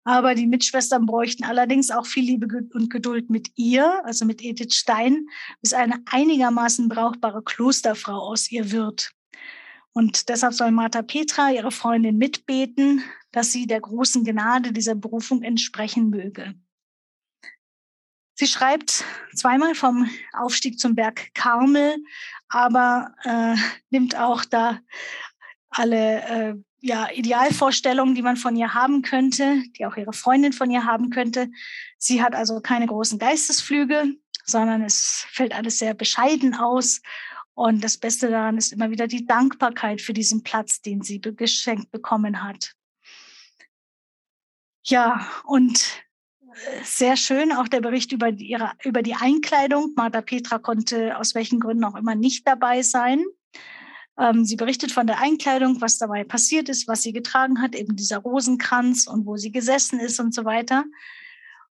Aber die Mitschwestern bräuchten allerdings auch viel Liebe und Geduld mit ihr, also mit Edith Stein, bis eine einigermaßen brauchbare Klosterfrau aus ihr wird. Und deshalb soll Martha Petra, ihre Freundin, mitbeten, dass sie der großen Gnade dieser Berufung entsprechen möge. Sie schreibt zweimal vom Aufstieg zum Berg Karmel, aber äh, nimmt auch da alle äh, ja, Idealvorstellungen, die man von ihr haben könnte, die auch ihre Freundin von ihr haben könnte. Sie hat also keine großen Geistesflüge, sondern es fällt alles sehr bescheiden aus. Und das Beste daran ist immer wieder die Dankbarkeit für diesen Platz, den sie geschenkt bekommen hat. Ja, und sehr schön, auch der Bericht über die, ihre, über die Einkleidung. Martha Petra konnte aus welchen Gründen auch immer nicht dabei sein. Ähm, sie berichtet von der Einkleidung, was dabei passiert ist, was sie getragen hat, eben dieser Rosenkranz und wo sie gesessen ist und so weiter.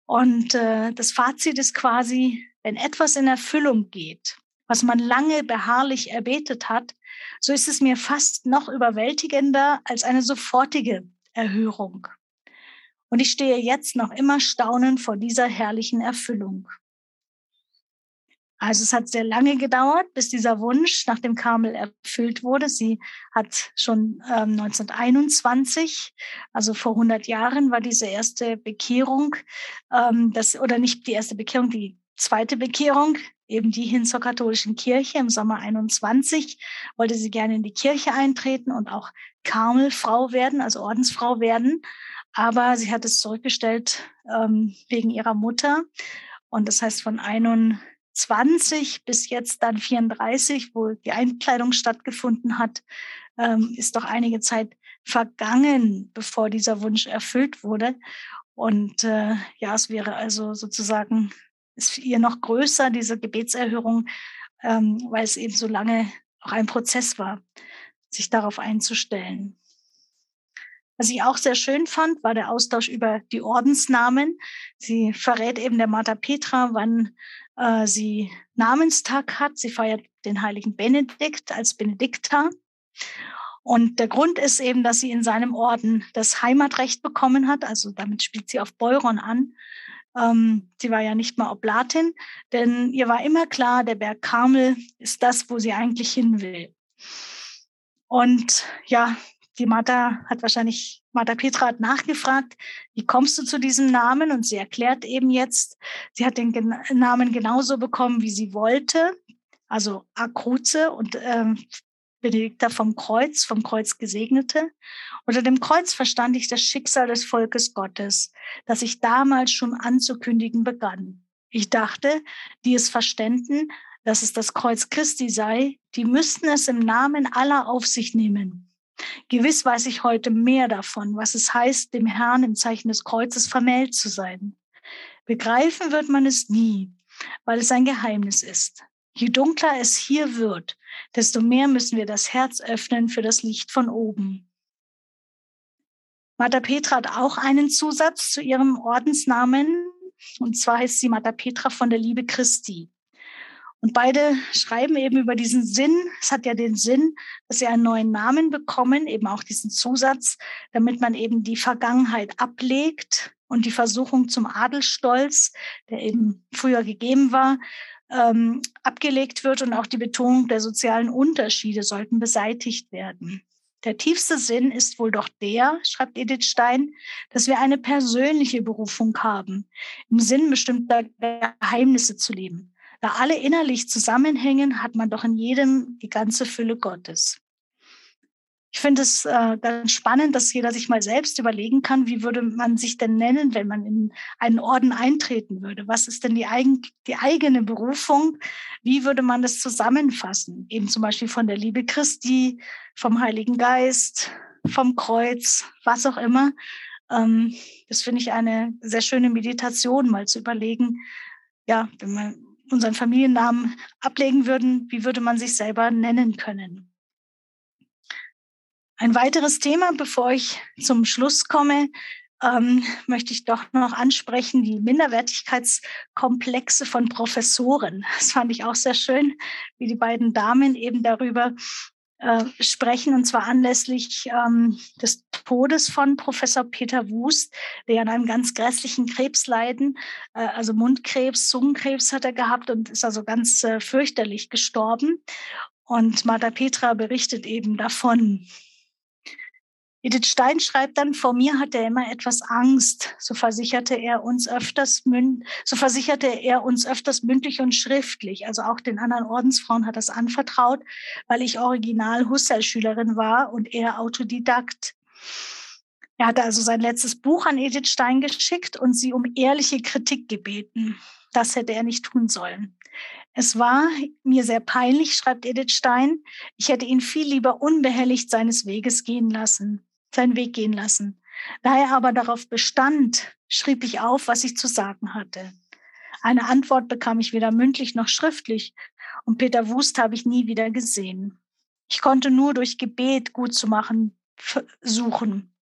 Und äh, das Fazit ist quasi, wenn etwas in Erfüllung geht, was man lange beharrlich erbetet hat, so ist es mir fast noch überwältigender als eine sofortige Erhörung. Und ich stehe jetzt noch immer staunend vor dieser herrlichen Erfüllung. Also es hat sehr lange gedauert, bis dieser Wunsch nach dem Karmel erfüllt wurde. Sie hat schon ähm, 1921, also vor 100 Jahren, war diese erste Bekehrung, ähm, das oder nicht die erste Bekehrung, die zweite Bekehrung, eben die hin zur katholischen Kirche im Sommer 21, wollte sie gerne in die Kirche eintreten und auch Karmelfrau werden, also Ordensfrau werden. Aber sie hat es zurückgestellt ähm, wegen ihrer Mutter. Und das heißt, von 21 bis jetzt dann 34, wo die Einkleidung stattgefunden hat, ähm, ist doch einige Zeit vergangen, bevor dieser Wunsch erfüllt wurde. Und äh, ja, es wäre also sozusagen, ist ihr noch größer, diese Gebetserhörung, ähm, weil es eben so lange auch ein Prozess war, sich darauf einzustellen. Was ich auch sehr schön fand, war der Austausch über die Ordensnamen. Sie verrät eben der Martha Petra, wann äh, sie Namenstag hat. Sie feiert den heiligen Benedikt als Benedikta. Und der Grund ist eben, dass sie in seinem Orden das Heimatrecht bekommen hat. Also damit spielt sie auf Beuron an. Ähm, sie war ja nicht mal Oblatin, denn ihr war immer klar, der Berg Karmel ist das, wo sie eigentlich hin will. Und ja, die Martha hat wahrscheinlich, Martha Petra hat nachgefragt, wie kommst du zu diesem Namen? Und sie erklärt eben jetzt, sie hat den Gen Namen genauso bekommen, wie sie wollte, also Akruze und ähm, Benedikta vom Kreuz, vom Kreuz Gesegnete. Unter dem Kreuz verstand ich das Schicksal des Volkes Gottes, das ich damals schon anzukündigen begann. Ich dachte, die es verständen, dass es das Kreuz Christi sei, die müssten es im Namen aller auf sich nehmen. Gewiss weiß ich heute mehr davon, was es heißt, dem Herrn im Zeichen des Kreuzes vermählt zu sein. Begreifen wird man es nie, weil es ein Geheimnis ist. Je dunkler es hier wird, desto mehr müssen wir das Herz öffnen für das Licht von oben. Martha Petra hat auch einen Zusatz zu ihrem Ordensnamen, und zwar heißt sie Martha Petra von der Liebe Christi. Und beide schreiben eben über diesen Sinn. Es hat ja den Sinn, dass sie einen neuen Namen bekommen, eben auch diesen Zusatz, damit man eben die Vergangenheit ablegt und die Versuchung zum Adelstolz, der eben früher gegeben war, ähm, abgelegt wird und auch die Betonung der sozialen Unterschiede sollten beseitigt werden. Der tiefste Sinn ist wohl doch der, schreibt Edith Stein, dass wir eine persönliche Berufung haben, im Sinn bestimmter Geheimnisse zu leben. Da alle innerlich zusammenhängen, hat man doch in jedem die ganze Fülle Gottes. Ich finde es äh, ganz spannend, dass jeder sich mal selbst überlegen kann, wie würde man sich denn nennen, wenn man in einen Orden eintreten würde? Was ist denn die, eigen, die eigene Berufung? Wie würde man das zusammenfassen? Eben zum Beispiel von der Liebe Christi, vom Heiligen Geist, vom Kreuz, was auch immer. Ähm, das finde ich eine sehr schöne Meditation, mal zu überlegen, ja, wenn man unseren Familiennamen ablegen würden, wie würde man sich selber nennen können? Ein weiteres Thema, bevor ich zum Schluss komme, ähm, möchte ich doch noch ansprechen, die Minderwertigkeitskomplexe von Professoren. Das fand ich auch sehr schön, wie die beiden Damen eben darüber äh, sprechen, und zwar anlässlich ähm, des Todes von Professor Peter Wust, der an einem ganz grässlichen Krebs leiden, äh, also Mundkrebs, Zungenkrebs hat er gehabt und ist also ganz äh, fürchterlich gestorben. Und Martha Petra berichtet eben davon. Edith Stein schreibt dann, vor mir hatte er immer etwas Angst. So versicherte er uns öfters, so versicherte er uns öfters mündlich und schriftlich. Also auch den anderen Ordensfrauen hat das anvertraut, weil ich Original Husserl-Schülerin war und er Autodidakt. Er hatte also sein letztes Buch an Edith Stein geschickt und sie um ehrliche Kritik gebeten. Das hätte er nicht tun sollen. Es war mir sehr peinlich, schreibt Edith Stein. Ich hätte ihn viel lieber unbehelligt seines Weges gehen lassen seinen Weg gehen lassen. Da er aber darauf bestand, schrieb ich auf, was ich zu sagen hatte. Eine Antwort bekam ich weder mündlich noch schriftlich und Peter Wust habe ich nie wieder gesehen. Ich konnte nur durch Gebet gut zu machen suchen.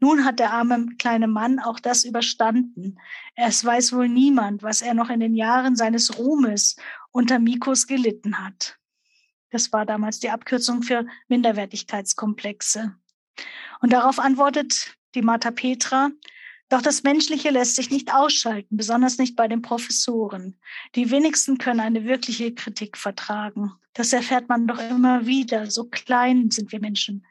Nun hat der arme kleine Mann auch das überstanden. Es weiß wohl niemand, was er noch in den Jahren seines Ruhmes unter Mikos gelitten hat. Das war damals die Abkürzung für Minderwertigkeitskomplexe. Und darauf antwortet die Martha Petra, doch das Menschliche lässt sich nicht ausschalten, besonders nicht bei den Professoren. Die wenigsten können eine wirkliche Kritik vertragen. Das erfährt man doch immer wieder. So klein sind wir Menschen.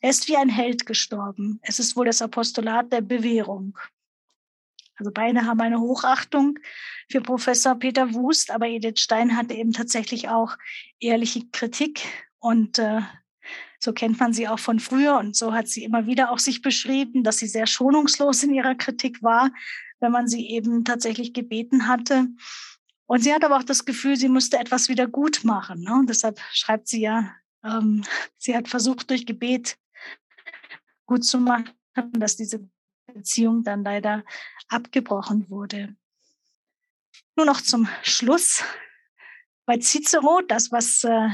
Er ist wie ein Held gestorben. Es ist wohl das Apostolat der Bewährung. Also beide haben eine Hochachtung für Professor Peter Wust, aber Edith Stein hatte eben tatsächlich auch ehrliche Kritik und äh, so kennt man sie auch von früher und so hat sie immer wieder auch sich beschrieben, dass sie sehr schonungslos in ihrer Kritik war, wenn man sie eben tatsächlich gebeten hatte. Und sie hat aber auch das Gefühl, sie musste etwas wieder gut machen. Ne? Und deshalb schreibt sie ja, ähm, sie hat versucht, durch Gebet gut zu machen, dass diese Beziehung dann leider abgebrochen wurde. Nur noch zum Schluss. Bei Cicero, das, was äh,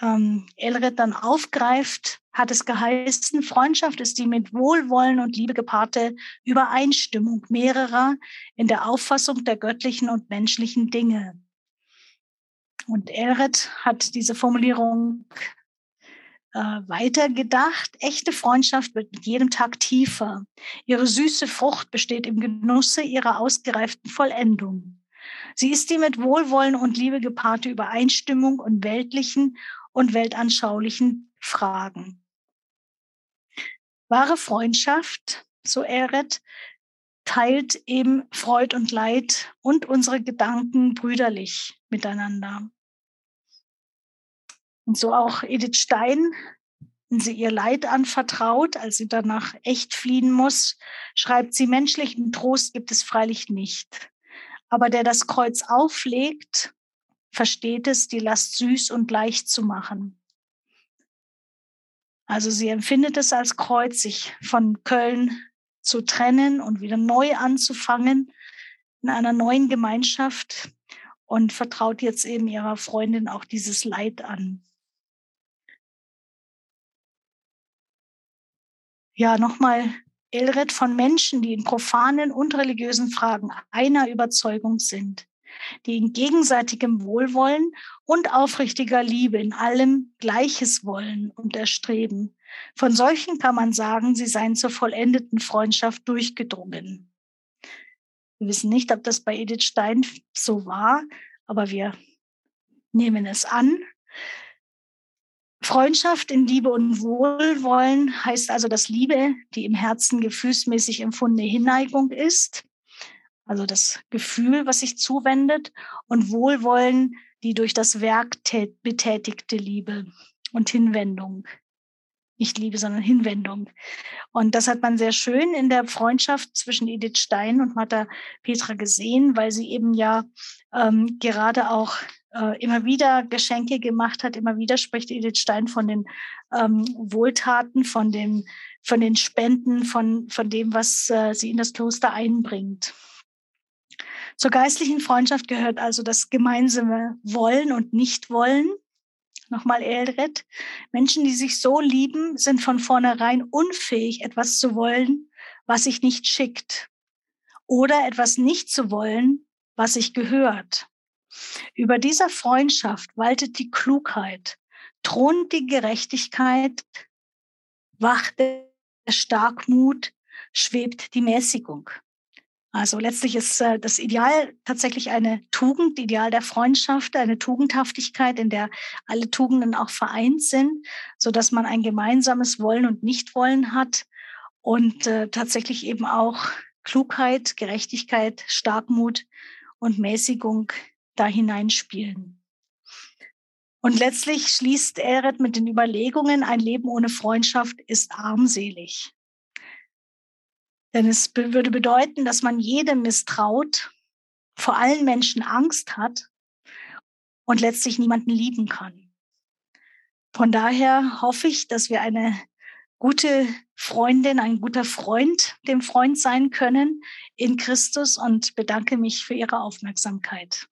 ähm, Elred dann aufgreift, hat es geheißen, Freundschaft ist die mit Wohlwollen und Liebe gepaarte Übereinstimmung mehrerer in der Auffassung der göttlichen und menschlichen Dinge. Und Elred hat diese Formulierung äh, weitergedacht. Echte Freundschaft wird mit jedem Tag tiefer. Ihre süße Frucht besteht im Genusse ihrer ausgereiften Vollendung. Sie ist die mit Wohlwollen und Liebe gepaarte Übereinstimmung und weltlichen und weltanschaulichen Fragen. Wahre Freundschaft, so Eret, teilt eben Freud und Leid und unsere Gedanken brüderlich miteinander. Und so auch Edith Stein, wenn sie ihr Leid anvertraut, als sie danach echt fliehen muss, schreibt sie, menschlichen Trost gibt es freilich nicht. Aber der das Kreuz auflegt versteht es, die Last süß und leicht zu machen. Also sie empfindet es als Kreuz, sich von Köln zu trennen und wieder neu anzufangen in einer neuen Gemeinschaft und vertraut jetzt eben ihrer Freundin auch dieses Leid an. Ja, nochmal Elred von Menschen, die in profanen und religiösen Fragen einer Überzeugung sind die in gegenseitigem Wohlwollen und aufrichtiger Liebe in allem Gleiches wollen und erstreben. Von solchen kann man sagen, sie seien zur vollendeten Freundschaft durchgedrungen. Wir wissen nicht, ob das bei Edith Stein so war, aber wir nehmen es an. Freundschaft in Liebe und Wohlwollen heißt also, dass Liebe die im Herzen gefühlsmäßig empfundene Hinneigung ist, also das Gefühl, was sich zuwendet, und Wohlwollen die durch das Werk betätigte Liebe und Hinwendung. Nicht Liebe, sondern Hinwendung. Und das hat man sehr schön in der Freundschaft zwischen Edith Stein und Martha Petra gesehen, weil sie eben ja ähm, gerade auch äh, immer wieder Geschenke gemacht hat. Immer wieder spricht Edith Stein von den ähm, Wohltaten, von, dem, von den Spenden, von, von dem, was äh, sie in das Kloster einbringt. Zur geistlichen Freundschaft gehört also das gemeinsame Wollen und Nichtwollen. Nochmal Eldred. Menschen, die sich so lieben, sind von vornherein unfähig, etwas zu wollen, was sich nicht schickt. Oder etwas nicht zu wollen, was sich gehört. Über dieser Freundschaft waltet die Klugheit, thront die Gerechtigkeit, wacht der Starkmut, schwebt die Mäßigung. Also letztlich ist äh, das Ideal tatsächlich eine Tugend, Ideal der Freundschaft, eine Tugendhaftigkeit, in der alle Tugenden auch vereint sind, so dass man ein gemeinsames Wollen und Nichtwollen hat und äh, tatsächlich eben auch Klugheit, Gerechtigkeit, Starkmut und Mäßigung da hineinspielen. Und letztlich schließt Eret mit den Überlegungen, ein Leben ohne Freundschaft ist armselig. Denn es würde bedeuten, dass man jedem misstraut, vor allen Menschen Angst hat und letztlich niemanden lieben kann. Von daher hoffe ich, dass wir eine gute Freundin, ein guter Freund dem Freund sein können in Christus und bedanke mich für Ihre Aufmerksamkeit.